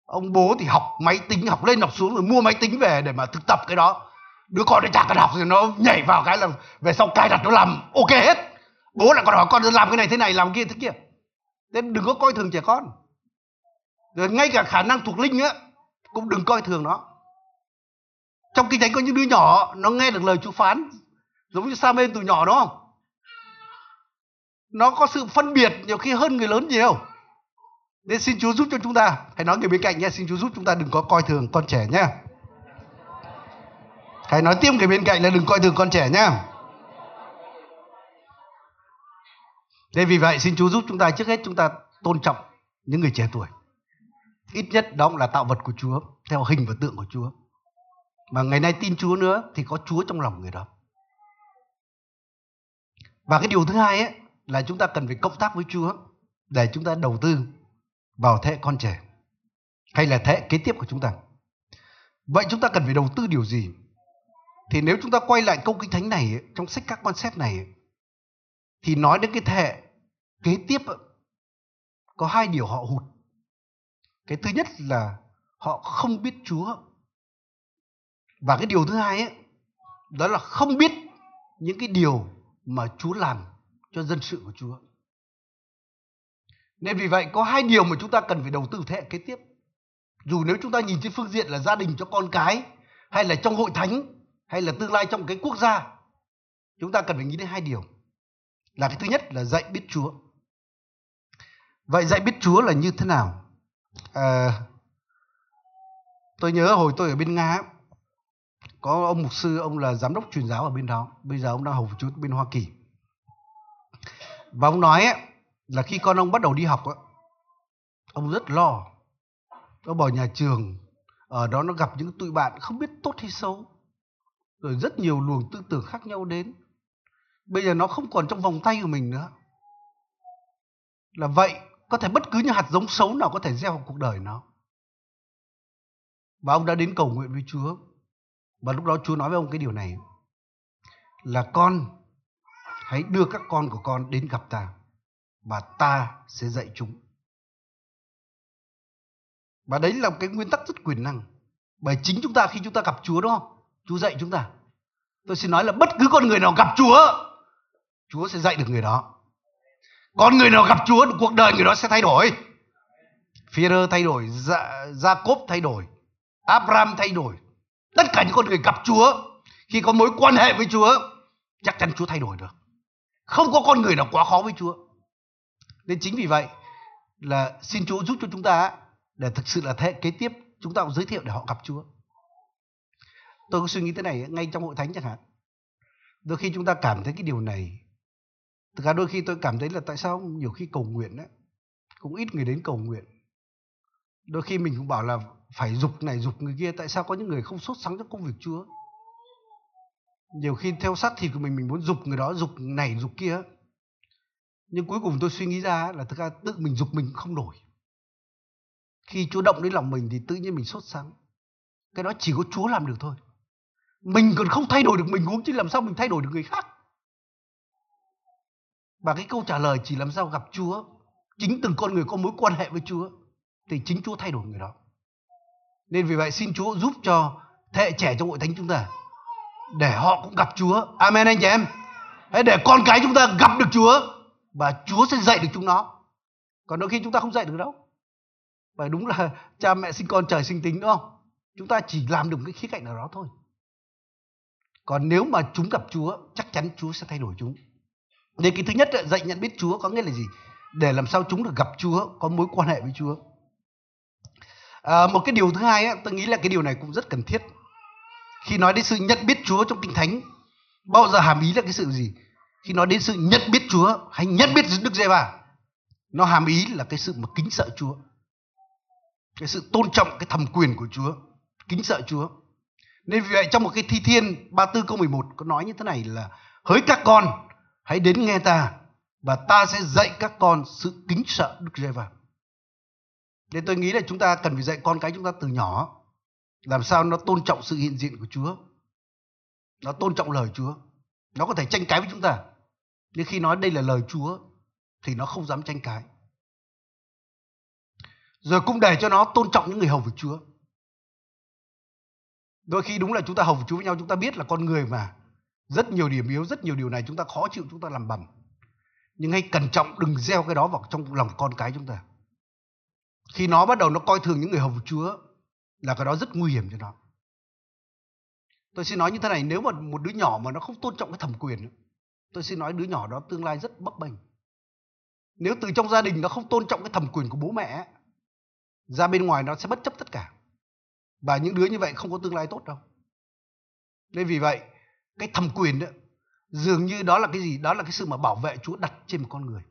Ông bố thì học máy tính học lên học xuống rồi mua máy tính về để mà thực tập cái đó đứa con nó chả cần học thì nó nhảy vào cái là về sau cài đặt nó làm, ok hết. Bố lại còn hỏi con làm cái này thế này, làm kia thế kia. Nên đừng có coi thường trẻ con. Rồi ngay cả khả năng thuộc linh á, cũng đừng coi thường nó. Trong kinh thánh có những đứa nhỏ, nó nghe được lời Chúa phán, giống như sa mê từ nhỏ, đúng không? Nó có sự phân biệt nhiều khi hơn người lớn nhiều. Nên xin Chúa giúp cho chúng ta, hãy nói người bên cạnh nhé, xin Chúa giúp chúng ta đừng có coi thường con trẻ nhé. Hãy nói tiếp cái bên cạnh là đừng coi thường con trẻ nhá. Thế vì vậy xin Chúa giúp chúng ta trước hết chúng ta tôn trọng những người trẻ tuổi. Ít nhất đó cũng là tạo vật của Chúa, theo hình và tượng của Chúa. Mà ngày nay tin Chúa nữa thì có Chúa trong lòng người đó. Và cái điều thứ hai ấy là chúng ta cần phải cộng tác với Chúa để chúng ta đầu tư vào thế con trẻ hay là thế kế tiếp của chúng ta. Vậy chúng ta cần phải đầu tư điều gì? Thì nếu chúng ta quay lại câu kinh thánh này, trong sách các quan xét này, thì nói đến cái thế hệ kế tiếp, có hai điều họ hụt. Cái thứ nhất là họ không biết chúa. Và cái điều thứ hai ấy, đó là không biết những cái điều mà chúa làm cho dân sự của chúa. Nên vì vậy, có hai điều mà chúng ta cần phải đầu tư thế hệ kế tiếp. Dù nếu chúng ta nhìn trên phương diện là gia đình cho con cái, hay là trong hội thánh hay là tương lai trong cái quốc gia chúng ta cần phải nghĩ đến hai điều. Là cái thứ nhất là dạy biết Chúa. Vậy dạy biết Chúa là như thế nào? À, tôi nhớ hồi tôi ở bên Nga có ông mục sư ông là giám đốc truyền giáo ở bên đó. Bây giờ ông đang hầu Chúa bên Hoa Kỳ. Và ông nói ấy, là khi con ông bắt đầu đi học ấy, ông rất lo. Nó bỏ nhà trường ở đó nó gặp những tụi bạn không biết tốt hay xấu rồi rất nhiều luồng tư tưởng khác nhau đến. Bây giờ nó không còn trong vòng tay của mình nữa. Là vậy, có thể bất cứ những hạt giống xấu nào có thể gieo vào cuộc đời nó. Và ông đã đến cầu nguyện với Chúa. Và lúc đó Chúa nói với ông cái điều này. Là con, hãy đưa các con của con đến gặp ta, và ta sẽ dạy chúng. Và đấy là cái nguyên tắc rất quyền năng. Bởi chính chúng ta khi chúng ta gặp Chúa, đúng không? Chúa dạy chúng ta. Tôi xin nói là bất cứ con người nào gặp Chúa, Chúa sẽ dạy được người đó. Con người nào gặp Chúa, cuộc đời người đó sẽ thay đổi. Phi-rơ thay đổi, Gia, Gia-cốp thay đổi, Abraham thay đổi. Tất cả những con người gặp Chúa, khi có mối quan hệ với Chúa, chắc chắn Chúa thay đổi được. Không có con người nào quá khó với Chúa. Nên chính vì vậy là xin Chúa giúp cho chúng ta để thực sự là thế kế tiếp chúng ta cũng giới thiệu để họ gặp Chúa tôi có suy nghĩ thế này ngay trong hội thánh chẳng hạn. Đôi khi chúng ta cảm thấy cái điều này. Thực ra đôi khi tôi cảm thấy là tại sao nhiều khi cầu nguyện ấy, cũng ít người đến cầu nguyện. Đôi khi mình cũng bảo là phải dục này dục người kia tại sao có những người không sốt sắng trong công việc chúa? Nhiều khi theo sát thịt của mình mình muốn dục người đó dục này dục kia nhưng cuối cùng tôi suy nghĩ ra là thực ra tự mình dục mình không nổi. Khi chúa động đến lòng mình thì tự nhiên mình sốt sắng. Cái đó chỉ có chúa làm được thôi mình còn không thay đổi được mình huống chứ làm sao mình thay đổi được người khác. Và cái câu trả lời chỉ làm sao gặp chúa, chính từng con người có mối quan hệ với chúa, thì chính chúa thay đổi người đó. Nên vì vậy xin chúa giúp cho thế hệ trẻ trong hội thánh chúng ta để họ cũng gặp chúa. Amen anh chị em. Hãy để con cái chúng ta gặp được chúa và chúa sẽ dạy được chúng nó. Còn đôi khi chúng ta không dạy được đâu. Và đúng là cha mẹ sinh con trời sinh tính, đúng không? Chúng ta chỉ làm được cái khía cạnh nào đó thôi còn nếu mà chúng gặp chúa chắc chắn chúa sẽ thay đổi chúng. Nên cái thứ nhất dạy nhận biết chúa có nghĩa là gì? Để làm sao chúng được gặp chúa có mối quan hệ với chúa. À, một cái điều thứ hai ấy, tôi nghĩ là cái điều này cũng rất cần thiết. Khi nói đến sự nhận biết chúa trong kinh thánh bao giờ hàm ý là cái sự gì? Khi nói đến sự nhận biết chúa hay nhận biết đức giê va nó hàm ý là cái sự mà kính sợ chúa. Cái sự tôn trọng cái thẩm quyền của chúa kính sợ chúa nên vì vậy trong một cái thi thiên 34 câu 11 có nói như thế này là, hỡi các con, hãy đến nghe ta và ta sẽ dạy các con sự kính sợ Đức Giê-va. Nên tôi nghĩ là chúng ta cần phải dạy con cái chúng ta từ nhỏ, làm sao nó tôn trọng sự hiện diện của Chúa. Nó tôn trọng lời Chúa. Nó có thể tranh cãi với chúng ta. Nhưng khi nói đây là lời Chúa thì nó không dám tranh cãi. Rồi cũng để cho nó tôn trọng những người hầu của Chúa. Đôi khi đúng là chúng ta hồng chú Chúa với nhau chúng ta biết là con người mà rất nhiều điểm yếu, rất nhiều điều này chúng ta khó chịu, chúng ta làm bầm. Nhưng hãy cẩn trọng đừng gieo cái đó vào trong lòng con cái chúng ta. Khi nó bắt đầu nó coi thường những người hồng Chúa là cái đó rất nguy hiểm cho nó. Tôi xin nói như thế này, nếu mà một đứa nhỏ mà nó không tôn trọng cái thẩm quyền, tôi xin nói đứa nhỏ đó tương lai rất bấp bênh. Nếu từ trong gia đình nó không tôn trọng cái thẩm quyền của bố mẹ, ra bên ngoài nó sẽ bất chấp tất cả. Và những đứa như vậy không có tương lai tốt đâu. Nên vì vậy, cái thẩm quyền đó dường như đó là cái gì? Đó là cái sự mà bảo vệ chúa đặt trên một con người.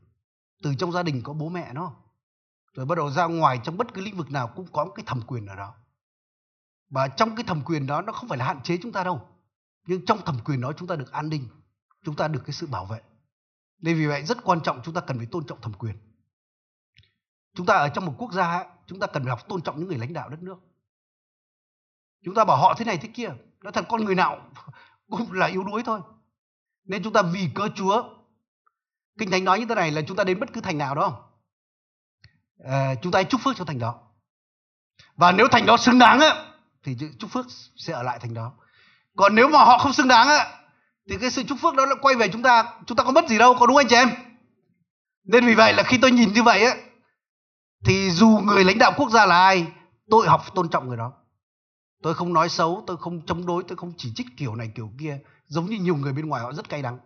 Từ trong gia đình có bố mẹ nó rồi bắt đầu ra ngoài trong bất cứ lĩnh vực nào cũng có cái thẩm quyền ở đó. Và trong cái thẩm quyền đó nó không phải là hạn chế chúng ta đâu. Nhưng trong thẩm quyền đó chúng ta được an ninh chúng ta được cái sự bảo vệ. Nên vì vậy rất quan trọng chúng ta cần phải tôn trọng thẩm quyền. Chúng ta ở trong một quốc gia chúng ta cần phải học tôn trọng những người lãnh đạo đất nước chúng ta bảo họ thế này thế kia nói thật con người nào cũng là yếu đuối thôi. Nên chúng ta vì cớ Chúa Kinh Thánh nói như thế này là chúng ta đến bất cứ thành nào đó. À, Chúng ta hãy chúc phước cho thành đó. Và nếu thành đó xứng đáng á Thì chúc phước sẽ ở lại thành đó. Còn nếu mà họ không xứng đáng á Thì cái sự chúc phước đó lại quay về chúng ta. Chúng ta có mất gì đâu, có đúng anh chị em? Nên vì vậy là khi tôi nhìn như vậy á Thì dù người lãnh đạo quốc gia là ai Tôi học tôn trọng người đó. Tôi không nói xấu, tôi không chống đối, tôi không chỉ trích kiểu này kiểu kia Giống như nhiều người bên ngoài họ rất cay đắng.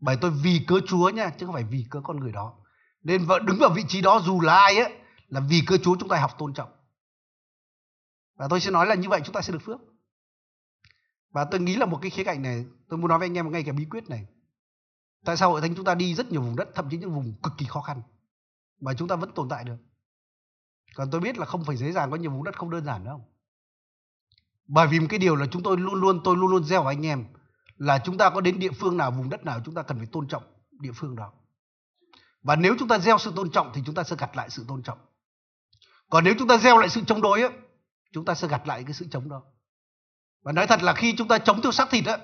Bởi tôi vì cớ Chúa nha, chứ không phải vì cớ con người đó. Nên vợ đứng vào vị trí đó dù là ai ấy, là vì cớ Chúa chúng ta học tôn trọng. Và tôi sẽ nói là như vậy chúng ta sẽ được phước. Và tôi nghĩ là một cái khía cạnh này, tôi muốn nói với anh em một ngay cái bí quyết này. Tại sao hội thánh chúng ta đi rất nhiều vùng đất, thậm chí những vùng cực kỳ khó khăn. Mà chúng ta vẫn tồn tại được. Còn tôi biết là không phải dễ dàng có nhiều vùng đất không đơn giản đâu. Bởi vì một cái điều là chúng tôi luôn luôn tôi luôn luôn gieo vào anh em là chúng ta có đến địa phương nào vùng đất nào chúng ta cần phải tôn trọng địa phương đó. Và nếu chúng ta gieo sự tôn trọng thì chúng ta sẽ gặt lại sự tôn trọng. Còn nếu chúng ta gieo lại sự chống đối á, chúng ta sẽ gặt lại cái sự chống đó. Và nói thật là khi chúng ta chống tiêu xác thịt á,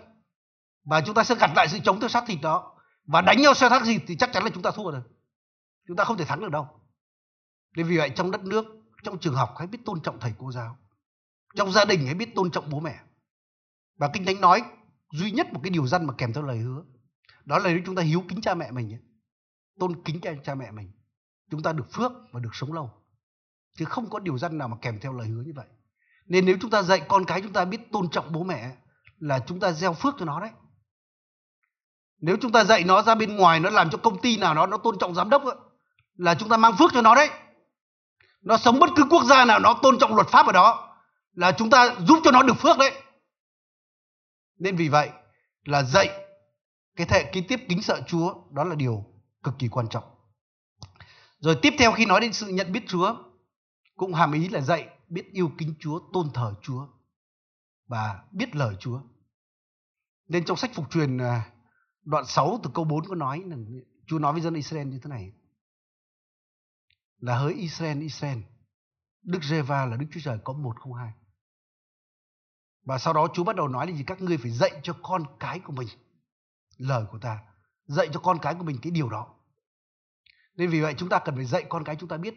và chúng ta sẽ gặt lại sự chống tiêu xác thịt đó và đánh nhau xe thác gì thì chắc chắn là chúng ta thua rồi. Chúng ta không thể thắng được đâu. Nên vì vậy trong đất nước, trong trường học hãy biết tôn trọng thầy cô giáo. Trong gia đình hãy biết tôn trọng bố mẹ. Và Kinh Thánh nói duy nhất một cái điều dân mà kèm theo lời hứa. Đó là nếu chúng ta hiếu kính cha mẹ mình. Tôn kính cha, cha mẹ mình. Chúng ta được phước và được sống lâu. Chứ không có điều dân nào mà kèm theo lời hứa như vậy. Nên nếu chúng ta dạy con cái chúng ta biết tôn trọng bố mẹ là chúng ta gieo phước cho nó đấy. Nếu chúng ta dạy nó ra bên ngoài nó làm cho công ty nào nó nó tôn trọng giám đốc ấy, là chúng ta mang phước cho nó đấy. Nó sống bất cứ quốc gia nào nó tôn trọng luật pháp ở đó là chúng ta giúp cho nó được phước đấy nên vì vậy là dạy cái thể cái tiếp kính sợ Chúa đó là điều cực kỳ quan trọng. Rồi tiếp theo khi nói đến sự nhận biết Chúa cũng hàm ý là dạy biết yêu kính Chúa, tôn thờ Chúa và biết lời Chúa. Nên trong sách phục truyền à, đoạn 6 từ câu 4 có nói là Chúa nói với dân Israel như thế này. Là hỡi Israel, Israel, Đức Giê-va là Đức Chúa Trời có một không hai. Và sau đó Chúa bắt đầu nói là gì? Các ngươi phải dạy cho con cái của mình lời của ta. Dạy cho con cái của mình cái điều đó. Nên vì vậy chúng ta cần phải dạy con cái chúng ta biết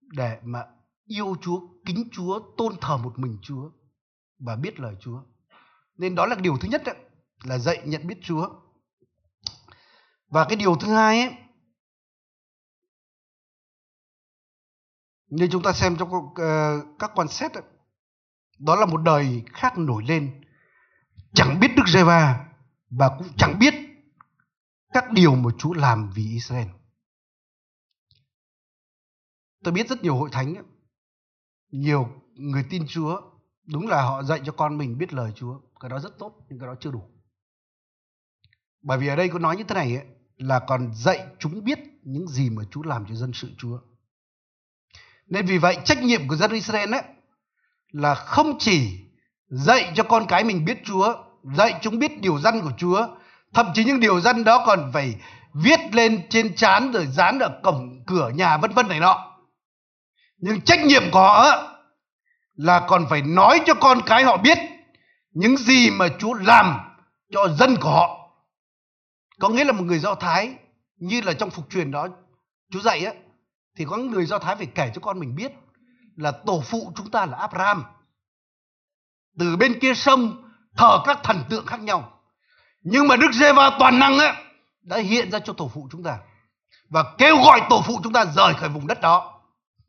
để mà yêu Chúa, kính Chúa, tôn thờ một mình Chúa và biết lời Chúa. Nên đó là điều thứ nhất đấy, là dạy nhận biết Chúa. Và cái điều thứ hai ấy, như chúng ta xem trong ờ, các quan xét ấy, đó là một đời khác nổi lên chẳng biết Đức Giê-va và cũng chẳng biết các điều mà Chúa làm vì Israel. Tôi biết rất nhiều hội thánh, nhiều người tin Chúa, đúng là họ dạy cho con mình biết lời Chúa. Cái đó rất tốt, nhưng cái đó chưa đủ. Bởi vì ở đây có nói như thế này ấy, là còn dạy chúng biết những gì mà Chúa làm cho dân sự Chúa. Nên vì vậy trách nhiệm của dân Israel ấy là không chỉ dạy cho con cái mình biết Chúa, dạy chúng biết điều dân của Chúa, thậm chí những điều dân đó còn phải viết lên trên trán rồi dán ở cổng cửa nhà vân vân này nọ. Nhưng trách nhiệm của họ là còn phải nói cho con cái họ biết những gì mà Chúa làm cho dân của họ. Có nghĩa là một người Do Thái như là trong phục truyền đó Chúa dạy á thì có người Do Thái phải kể cho con mình biết là tổ phụ chúng ta là Abraham. Từ bên kia sông thờ các thần tượng khác nhau. Nhưng mà Đức Giê-va toàn năng ấy đã hiện ra cho tổ phụ chúng ta và kêu gọi tổ phụ chúng ta rời khỏi vùng đất đó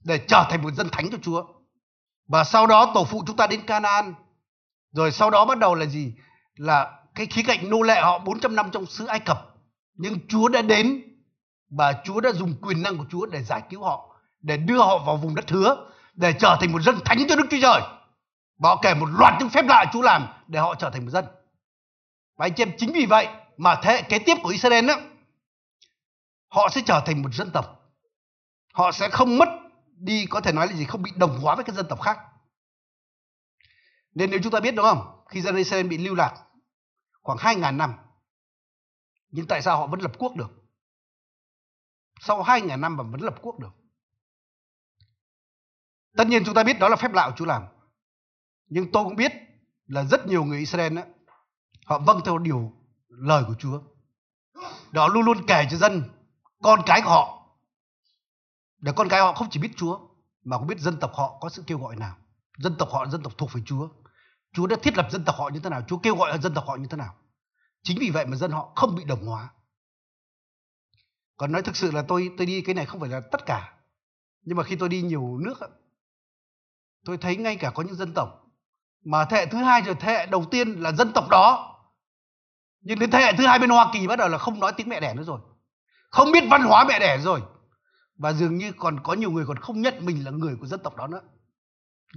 để trở thành một dân thánh cho Chúa. Và sau đó tổ phụ chúng ta đến Canaan. Rồi sau đó bắt đầu là gì? Là cái khí cạnh nô lệ họ 400 năm trong xứ Ai Cập. Nhưng Chúa đã đến và Chúa đã dùng quyền năng của Chúa để giải cứu họ, để đưa họ vào vùng đất hứa, để trở thành một dân thánh cho Đức Chúa Trời. Và họ kể một loạt những phép lạ Chúa làm để họ trở thành một dân. Và anh chị em chính vì vậy mà thế hệ kế tiếp của Israel đó, họ sẽ trở thành một dân tộc. Họ sẽ không mất đi có thể nói là gì không bị đồng hóa với các dân tộc khác. Nên nếu chúng ta biết đúng không? Khi dân Israel bị lưu lạc khoảng 2.000 năm. Nhưng tại sao họ vẫn lập quốc được? Sau 2.000 năm mà vẫn lập quốc được. Tất nhiên chúng ta biết đó là phép lạ của Chúa làm. Nhưng tôi cũng biết là rất nhiều người Israel đó, họ vâng theo điều lời của Chúa. Đó luôn luôn kể cho dân con cái của họ để con cái họ không chỉ biết Chúa mà cũng biết dân tộc họ có sự kêu gọi nào. Dân tộc họ là dân tộc thuộc về Chúa. Chúa đã thiết lập dân tộc họ như thế nào, Chúa kêu gọi dân tộc họ như thế nào. Chính vì vậy mà dân họ không bị đồng hóa. Còn nói thực sự là tôi tôi đi cái này không phải là tất cả. Nhưng mà khi tôi đi nhiều nước tôi thấy ngay cả có những dân tộc mà thế hệ thứ hai rồi, thế hệ đầu tiên là dân tộc đó. Nhưng đến thế hệ thứ hai bên Hoa Kỳ bắt đầu là không nói tiếng mẹ đẻ nữa rồi, không biết văn hóa mẹ đẻ rồi. Và dường như còn có nhiều người còn không nhận mình là người của dân tộc đó nữa.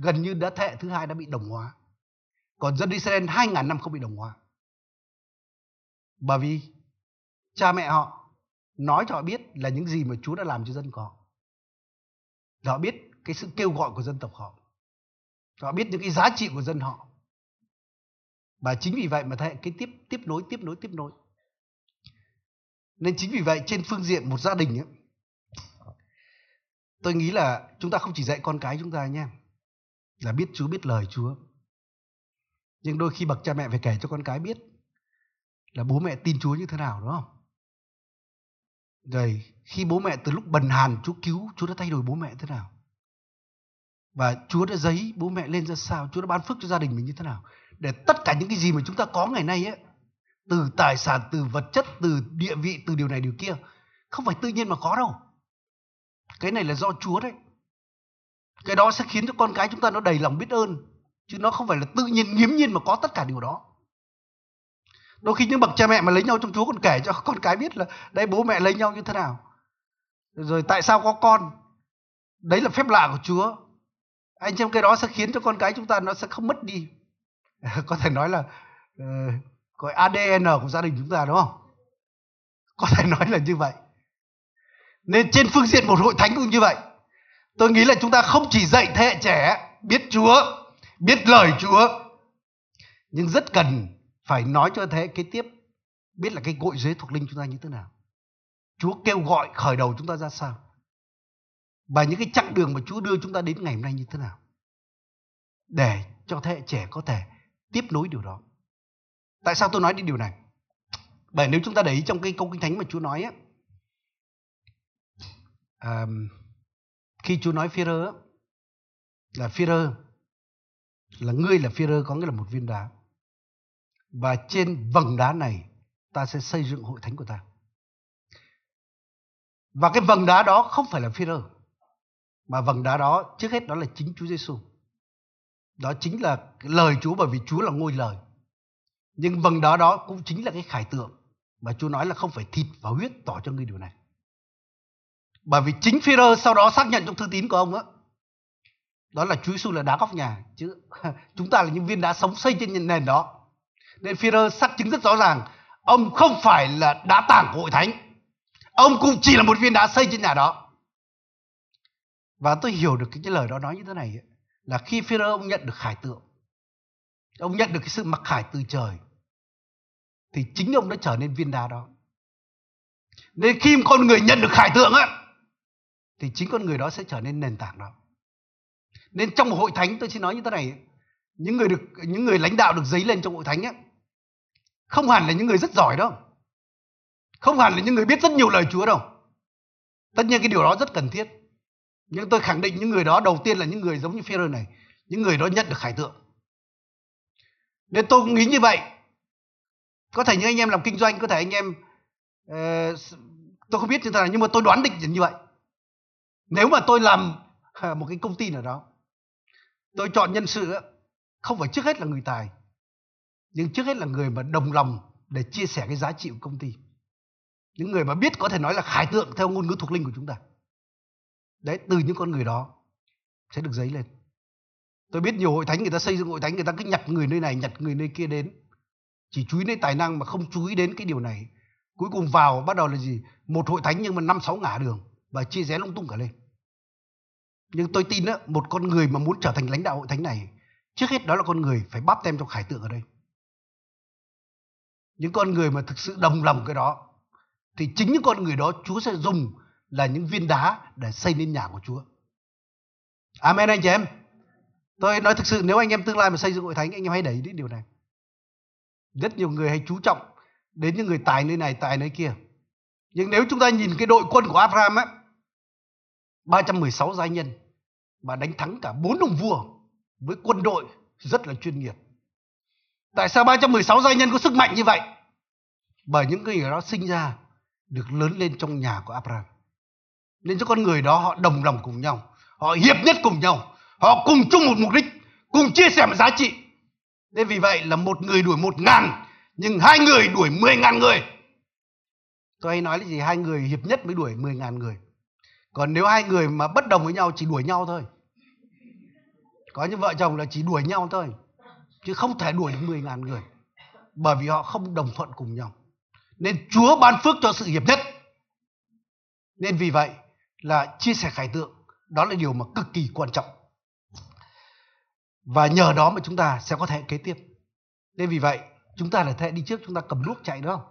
Gần như đã, thế hệ thứ hai đã bị đồng hóa. Còn dân Israel hai ngàn năm không bị đồng hóa. Bởi vì cha mẹ họ nói cho họ biết là những gì mà Chúa đã làm cho dân họ họ biết cái sự kêu gọi của dân tộc họ họ biết những cái giá trị của dân họ. Và chính vì vậy mà thế cái tiếp tiếp nối tiếp nối tiếp nối. Nên chính vì vậy trên phương diện một gia đình ấy, tôi nghĩ là chúng ta không chỉ dạy con cái chúng ta nha là biết Chúa biết lời Chúa. Nhưng đôi khi bậc cha mẹ phải kể cho con cái biết là bố mẹ tin Chúa như thế nào đúng không? Rồi khi bố mẹ từ lúc bần hàn Chúa cứu Chúa đã thay đổi bố mẹ thế nào? Và Chúa đã giấy bố mẹ lên ra sao? Chúa đã ban phước cho gia đình mình như thế nào? Để tất cả những cái gì mà chúng ta có ngày nay ấy, từ tài sản, từ vật chất, từ địa vị, từ điều này, điều kia, không phải tự nhiên mà có đâu. Cái này là do Chúa đấy. Cái đó sẽ khiến cho con cái chúng ta nó đầy lòng biết ơn, chứ nó không phải là tự nhiên, nghiễm nhiên mà có tất cả điều đó. Đôi khi những bậc cha mẹ mà lấy nhau trong Chúa còn kể cho con cái biết là đây bố mẹ lấy nhau như thế nào? Rồi tại sao có con? Đấy là phép lạ của Chúa anh xem cái đó sẽ khiến cho con cái chúng ta nó sẽ không mất đi có thể nói là ờ, uh, gọi ADN của gia đình chúng ta đúng không? Có thể nói là như vậy. Nên trên phương diện một hội thánh cũng như vậy. Tôi nghĩ là chúng ta không chỉ dạy thế hệ trẻ biết Chúa, biết lời Chúa, nhưng rất cần phải nói cho thế hệ kế tiếp biết là cái gội giới thuộc linh chúng ta như thế nào. Chúa kêu gọi khởi đầu chúng ta ra sao? Và những cái chặng đường mà Chúa đưa chúng ta đến ngày hôm nay như thế nào? Để cho thế hệ trẻ có thể tiếp nối điều đó. Tại sao tôi nói đến điều này? Bởi nếu chúng ta để ý trong cái câu kinh thánh mà Chúa nói á, um, khi Chúa nói Phi-rơ là Phi-rơ là ngươi là Phi-rơ có nghĩa là một viên đá. Và trên vầng đá này ta sẽ xây dựng hội thánh của ta. Và cái vầng đá đó không phải là Phi-rơ mà vầng đá đó, trước hết đó là chính Chúa Giêsu. Đó chính là cái lời Chúa, bởi vì Chúa là ngôi lời. Nhưng vầng đá đó cũng chính là cái khải tượng mà Chúa nói là không phải thịt và huyết tỏ cho ngươi điều này. Bởi vì chính phi sau đó xác nhận trong thư tín của ông á, đó là Chúa Giêsu là đá góc nhà, chứ chúng ta là những viên đá sống xây trên nền đó. Nên phi xác chứng rất rõ ràng, ông không phải là đá tảng của hội thánh. Ông cũng chỉ là một viên đá xây trên nhà đó. Và tôi hiểu được cái, cái lời đó nói như thế này ấy, là khi Phi-rơ ông nhận được khải tượng, ông nhận được cái sự mặc khải từ trời, thì chính ông đã trở nên viên đá đó. Nên khi con người nhận được khải tượng á, thì chính con người đó sẽ trở nên nền tảng đó. Nên trong một hội thánh tôi xin nói như thế này, những người được những người lãnh đạo được dấy lên trong hội thánh á, không hẳn là những người rất giỏi đâu. Không hẳn là những người biết rất nhiều lời Chúa đâu. Tất nhiên cái điều đó rất cần thiết. Nhưng tôi khẳng định những người đó đầu tiên là những người giống như Phêrô này, những người đó nhận được khải tượng. Nên tôi cũng nghĩ như vậy. Có thể những anh em làm kinh doanh, có thể anh em uh, tôi không biết như thế nào nhưng mà tôi đoán định như vậy. Nếu mà tôi làm ờ, một cái công ty nào đó, tôi chọn nhân sự không phải trước hết là người tài, nhưng trước hết là người mà đồng lòng để chia sẻ cái giá trị của công ty. Những người mà biết có thể nói là khải tượng theo ngôn ngữ thuộc linh của chúng ta. Đấy, từ những con người đó sẽ được giấy lên. Tôi biết nhiều hội thánh người ta xây dựng hội thánh người ta cứ nhặt người nơi này, nhặt người nơi kia đến. Chỉ chú ý đến tài năng mà không chú ý đến cái điều này. Cuối cùng vào bắt đầu là gì? Một hội thánh nhưng mà năm sáu ngả đường và chia rẽ lung tung cả lên. Nhưng tôi tin đó một con người mà muốn trở thành lãnh đạo hội thánh này, trước hết đó là con người phải bắp tem trong khải tượng ở đây. Những con người mà thực sự đồng lòng cái đó, thì chính những con người đó Chúa sẽ dùng là những viên đá để xây nên nhà của Chúa. Amen anh chị em. Tôi nói thực sự nếu anh em tương lai mà xây dựng hội thánh anh em hãy để ý đến điều này. Rất nhiều người hay chú trọng đến những người tài nơi này, tài nơi kia. Nhưng nếu chúng ta nhìn cái đội quân của Abraham á, 316 gia nhân mà đánh thắng cả bốn ông vua với quân đội rất là chuyên nghiệp. Tại sao 316 gia nhân có sức mạnh như vậy? Bởi những người đó sinh ra được lớn lên trong nhà của Abraham. Nên cho con người đó họ đồng lòng cùng nhau, họ hiệp nhất cùng nhau, họ cùng chung một mục đích, cùng chia sẻ một giá trị. Nên vì vậy là một người đuổi một ngàn, nhưng hai người đuổi mười ngàn người. Tôi hay nói là gì? Hai người hiệp nhất mới đuổi mười ngàn người. Còn nếu hai người mà bất đồng với nhau chỉ đuổi nhau thôi. Có những vợ chồng là chỉ đuổi nhau thôi. Chứ không thể đuổi được mười ngàn người. Bởi vì họ không đồng thuận cùng nhau. Nên Chúa ban phước cho sự hiệp nhất. Nên vì vậy là chia sẻ khải tượng. Đó là điều mà cực kỳ quan trọng. Và nhờ đó mà chúng ta sẽ có thể kế tiếp. Nên vì vậy, chúng ta là thế đi trước, chúng ta cầm đuốc chạy, đúng không?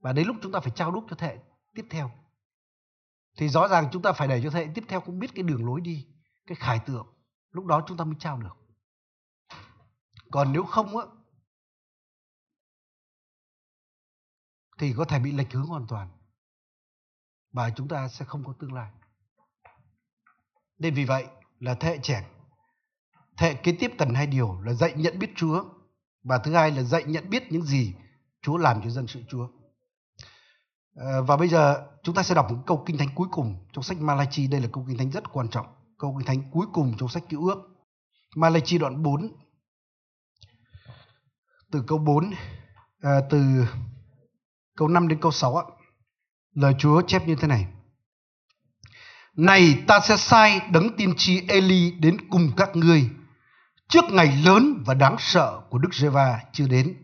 Và đến lúc chúng ta phải trao đuốc cho thế tiếp theo. Thì rõ ràng chúng ta phải để cho thế tiếp theo cũng biết cái đường lối đi, cái khải tượng. Lúc đó chúng ta mới trao được. Còn nếu không á, thì có thể bị lệch hướng hoàn toàn. Và chúng ta sẽ không có tương lai nên vì vậy là thế hệ trẻ thế hệ kế tiếp cần hai điều là dạy nhận biết Chúa và thứ hai là dạy nhận biết những gì Chúa làm cho dân sự Chúa. Ờ, và bây giờ chúng ta sẽ đọc một câu kinh thánh cuối cùng trong sách Malachi. Đây là câu kinh thánh rất quan trọng. Câu kinh thánh cuối cùng trong sách Cựu Ước. Malachi đoạn 4. Từ câu 4, à, ờ, từ câu 5 đến câu 6 ạ. Lời Chúa chép như thế này. Này ta sẽ sai đấng tiên tri Eli đến cùng các ngươi. Trước ngày lớn và đáng sợ của Đức Giê-va chưa đến.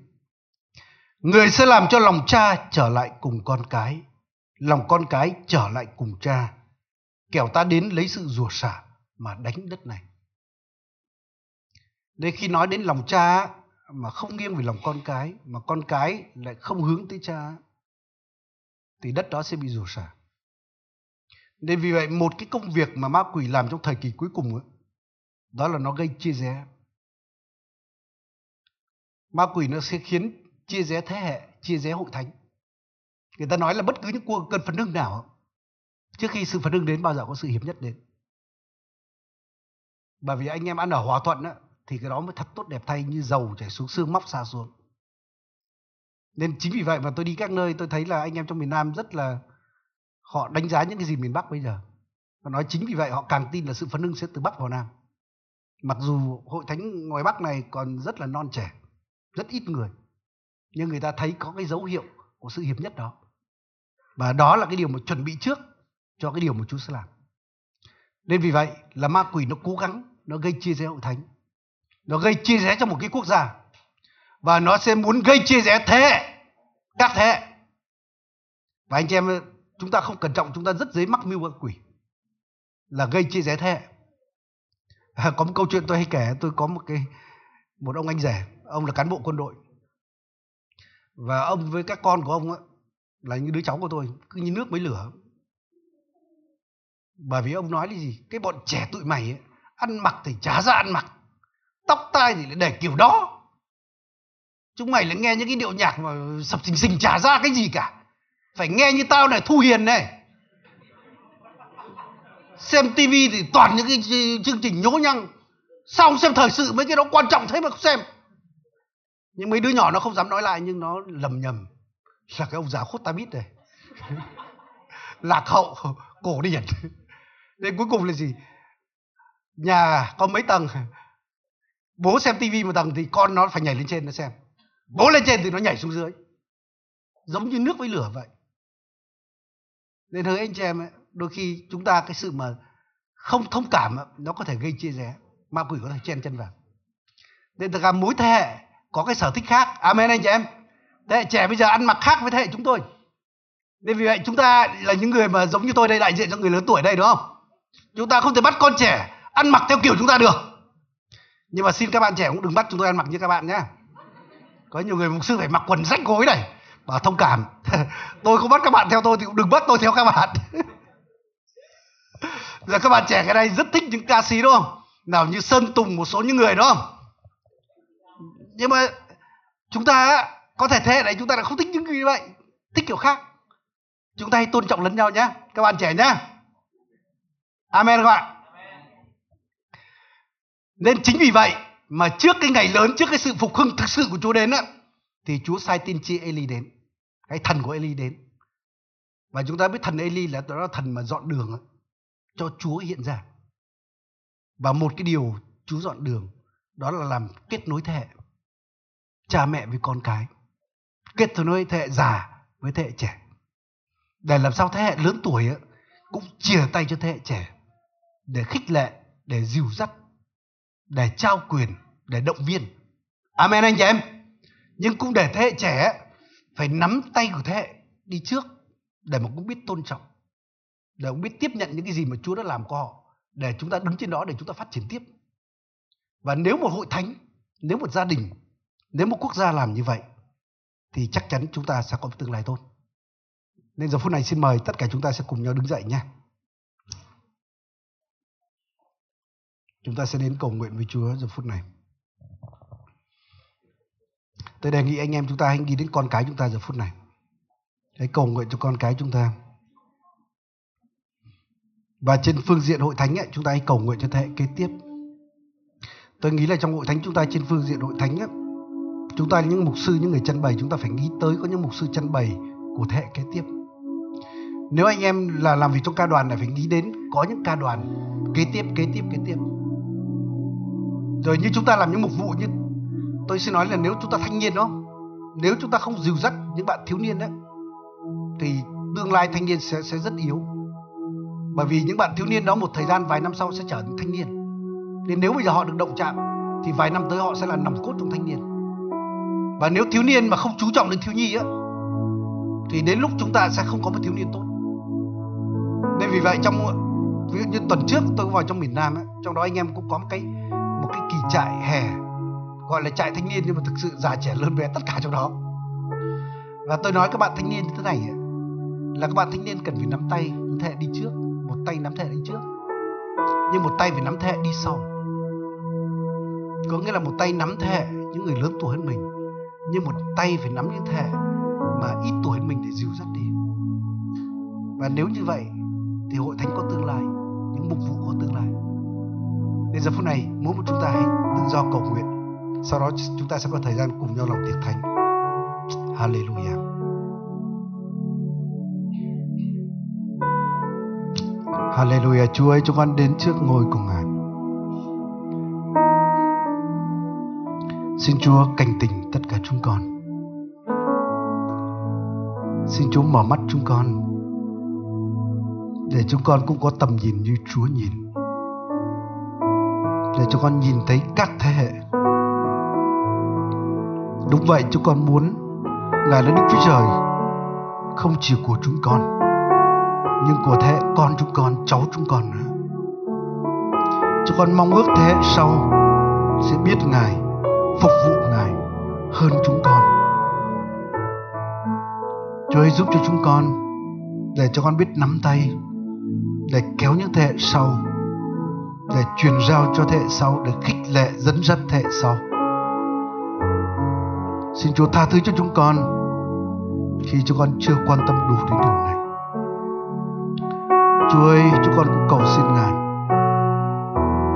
người sẽ làm cho lòng cha trở lại cùng con cái, lòng con cái trở lại cùng cha, kẻo ta đến lấy sự rủa xả mà đánh đất này. Nên khi nói đến lòng cha mà không nghiêng về lòng con cái, mà con cái lại không hướng tới cha thì đất đó sẽ bị rủa xả nên vì vậy một cái công việc mà ma quỷ làm trong thời kỳ cuối cùng ấy, đó là nó gây chia rẽ. Ma quỷ nó sẽ khiến chia rẽ thế hệ chia rẽ hội thánh. Người ta nói là bất cứ những cuộc cơn phấn hưng nào trước khi sự phấn hưng đến bao giờ có sự hiệp nhất đến. Bởi vì anh em ăn ở hòa thuận á, thì cái đó mới thật tốt đẹp thay như dầu chảy xuống xương móc xa xuống. Nên chính vì vậy mà tôi đi các nơi tôi thấy là anh em trong miền Nam rất là họ đánh giá những cái gì miền Bắc bây giờ. Và nói chính vì vậy họ càng tin là sự phấn hưng sẽ từ Bắc vào Nam. Mặc dù hội thánh ngoài Bắc này còn rất là non trẻ, rất ít người, nhưng người ta thấy có cái dấu hiệu của sự hiệp nhất đó. Và đó là cái điều mà chuẩn bị trước cho cái điều mà Chúa sẽ làm. Nên vì vậy là ma quỷ nó cố gắng, nó gây chia rẽ hội thánh. Nó gây chia rẽ cho một cái quốc gia. Và nó sẽ muốn gây chia rẽ thế, các thế. Và anh chị em chúng ta không cẩn trọng chúng ta rất dễ mắc mưu quỷ. Là gây chia rẽ thế hệ. À, có một câu chuyện tôi hay kể tôi có một cái một ông anh rể ông là cán bộ quân đội. Và ông với các con của ông ấy, là những đứa cháu của tôi cứ như nước mới lửa. Bởi vì ông nói là gì? Cái bọn trẻ tụi mày ấy, ăn mặc thì chả ra ăn mặc. Tóc tai thì lại để kiểu đó. Chúng mày lại nghe những cái điệu nhạc mà sập sình sình chả ra cái gì cả phải nghe như tao này, thu hiền này. Xem tivi thì toàn những cái chương trình nhố nhăng. Xong xem thời sự mấy cái đó quan trọng thế mà không xem. Nhưng mấy đứa nhỏ nó không dám nói lại nhưng nó lầm nhầm. Là cái ông già khuất ta biết này. Lạc hậu, cổ điển. Nên cuối cùng là gì? Nhà có mấy tầng? Bố xem tivi một tầng thì con nó phải nhảy lên trên nó xem. Bố lên trên thì nó nhảy xuống dưới. Giống như nước với lửa vậy nên thưa anh chị em ấy, đôi khi chúng ta cái sự mà không thông cảm ấy, nó có thể gây chia rẽ ma quỷ có thể chen chân vào. Nên tất cả mỗi thế hệ có cái sở thích khác amen anh chị em. Thế hệ trẻ bây giờ ăn mặc khác với thế hệ chúng tôi. Nên vì vậy chúng ta là những người mà giống như tôi đây đại diện cho người lớn tuổi đây đúng không? Chúng ta không thể bắt con trẻ ăn mặc theo kiểu chúng ta được. Nhưng mà xin các bạn trẻ cũng đừng bắt chúng tôi ăn mặc như các bạn nhé có nhiều người mục sư phải mặc quần rách gối này và thông cảm. Tôi không bắt các bạn theo tôi thì cũng đừng bắt tôi theo các bạn. Giờ các bạn trẻ cái này rất thích những ca sĩ, đúng không? Nào, như sơn tùng, một số những người, đúng không? Nhưng mà chúng ta có thể thế hệ này chúng ta lại không thích những như vậy. Thích kiểu khác. Chúng ta hãy tôn trọng lẫn nhau nhé các bạn trẻ nhé amen các bạn nên chính vì vậy mà trước cái ngày lớn, trước cái sự phục hưng thực sự của chúa đến á, thì chúa sai tiên tri eli đến cái thần của eli đến. Và chúng ta biết thần eli là đó là thần mà dọn đường cho chúa hiện ra. Và một cái điều chúa dọn đường, đó là làm kết nối thế hệ. Cha mẹ với con cái. Kết nối thế hệ già với thế hệ trẻ. Để làm sao thế hệ lớn tuổi cũng chia tay cho thế hệ trẻ. Để khích lệ, để dìu dắt, để trao quyền, để động viên. Amen anh chị em. Nhưng cũng để thế hệ trẻ phải nắm tay của thế hệ đi trước để mà cũng biết tôn trọng, để cũng biết tiếp nhận những cái gì mà Chúa đã làm cho họ, để chúng ta đứng trên đó để chúng ta phát triển tiếp. Và nếu một hội thánh, nếu một gia đình, nếu một quốc gia làm như vậy, thì chắc chắn chúng ta sẽ có một tương lai tốt. Nên giờ phút này xin mời tất cả chúng ta sẽ cùng nhau đứng dậy nha chúng ta sẽ đến cầu nguyện với Chúa giờ phút này tôi đề nghị anh em chúng ta hãy nghĩ đến con cái chúng ta giờ phút này. Hãy cầu nguyện cho con cái chúng ta. Và trên phương diện hội thánh ấy, chúng ta hãy cầu nguyện cho thế hệ kế tiếp. Tôi nghĩ là trong hội thánh chúng ta trên phương diện hội thánh ấy, chúng ta những mục sư những người chân bày chúng ta phải nghĩ tới có những mục sư chân bày của thế hệ kế tiếp. Nếu anh em là làm việc trong ca đoàn này phải nghĩ đến có những ca đoàn kế tiếp kế tiếp kế tiếp. Rồi như chúng ta làm những mục vụ như tôi xin nói là nếu chúng ta thanh niên đó nếu chúng ta không dìu dắt những bạn thiếu niên đấy thì tương lai thanh niên sẽ sẽ rất yếu. Bởi vì những bạn thiếu niên đó một thời gian vài năm sau sẽ trở thành thanh niên. Nên nếu bây giờ họ được động chạm thì vài năm tới họ sẽ là nòng cốt trong thanh niên. Và nếu thiếu niên mà không chú trọng đến thiếu nhi á thì đến lúc chúng ta sẽ không có một thiếu niên tốt. Nên vì vậy trong ví dụ như tuần trước tôi vào trong miền Nam ấy, trong đó anh em cũng có một cái một cái kỳ trại hè gọi là trại thanh niên nhưng mà thực sự già trẻ lớn bé tất cả trong đó. Và tôi nói các bạn thanh niên như thế này là các bạn thanh niên cần phải nắm tay những thế hệ đi trước, một tay nắm thế hệ đi trước. Nhưng một tay phải nắm thế hệ đi sau. Có nghĩa là một tay nắm thế hệ những người lớn tuổi hơn mình, nhưng một tay phải nắm những thế hệ mà ít tuổi hơn mình để dìu dắt đi. Và nếu như vậy thì hội thánh có tương lai, những mục vụ có tương lai. Đến giờ phút này, mỗi một chúng ta hãy tự do cầu nguyện sau đó chúng ta sẽ có thời gian cùng nhau lòng tiệc thánh. Hallelujah. Hallelujah. Chúa ơi, chúng con đến trước ngôi của Ngài. Xin Chúa cảnh tỉnh tất cả chúng con. Xin Chúa mở mắt chúng con, Để chúng con cũng có tầm nhìn như Chúa nhìn. Để chúng con nhìn thấy các thế hệ Đúng vậy chúng con muốn Ngài là Đức Chúa Trời Không chỉ của chúng con Nhưng của thế con chúng con, cháu chúng con nữa. Chúng con mong ước thế hệ sau Sẽ biết Ngài Phục vụ Ngài Hơn chúng con. Chúa ơi giúp cho chúng con Để cho con biết nắm tay Để kéo những thế hệ sau Để truyền giao cho thế hệ sau Để khích lệ dẫn dắt thế hệ sau. Xin Chúa tha thứ cho chúng con khi chúng con chưa quan tâm đủ đến điều này. Chúa ơi, chúng con cũng cầu xin Ngài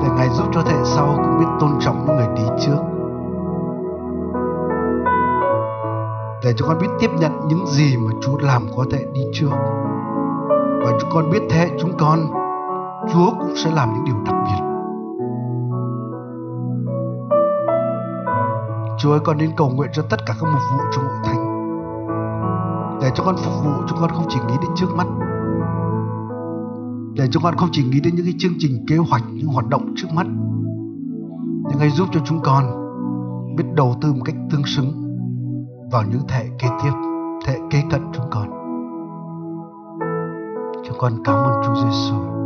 để Ngài giúp cho thế hệ sau cũng biết tôn trọng những người đi trước. Để chúng con biết tiếp nhận những gì mà Chúa làm có thể đi trước. Và chúng con biết thế chúng con, Chúa cũng sẽ làm những điều đặc biệt. Chúa ơi, con đến cầu nguyện cho tất cả các mục vụ trong hội thánh. Để cho con phục vụ, cho con không chỉ nghĩ đến trước mắt. Để cho con không chỉ nghĩ đến những cái chương trình kế hoạch, những hoạt động trước mắt. Nhưng hãy giúp cho chúng con biết đầu tư một cách tương xứng vào những thế kế tiếp thế kế cận chúng con. Chúng con cảm ơn Chúa Giêsu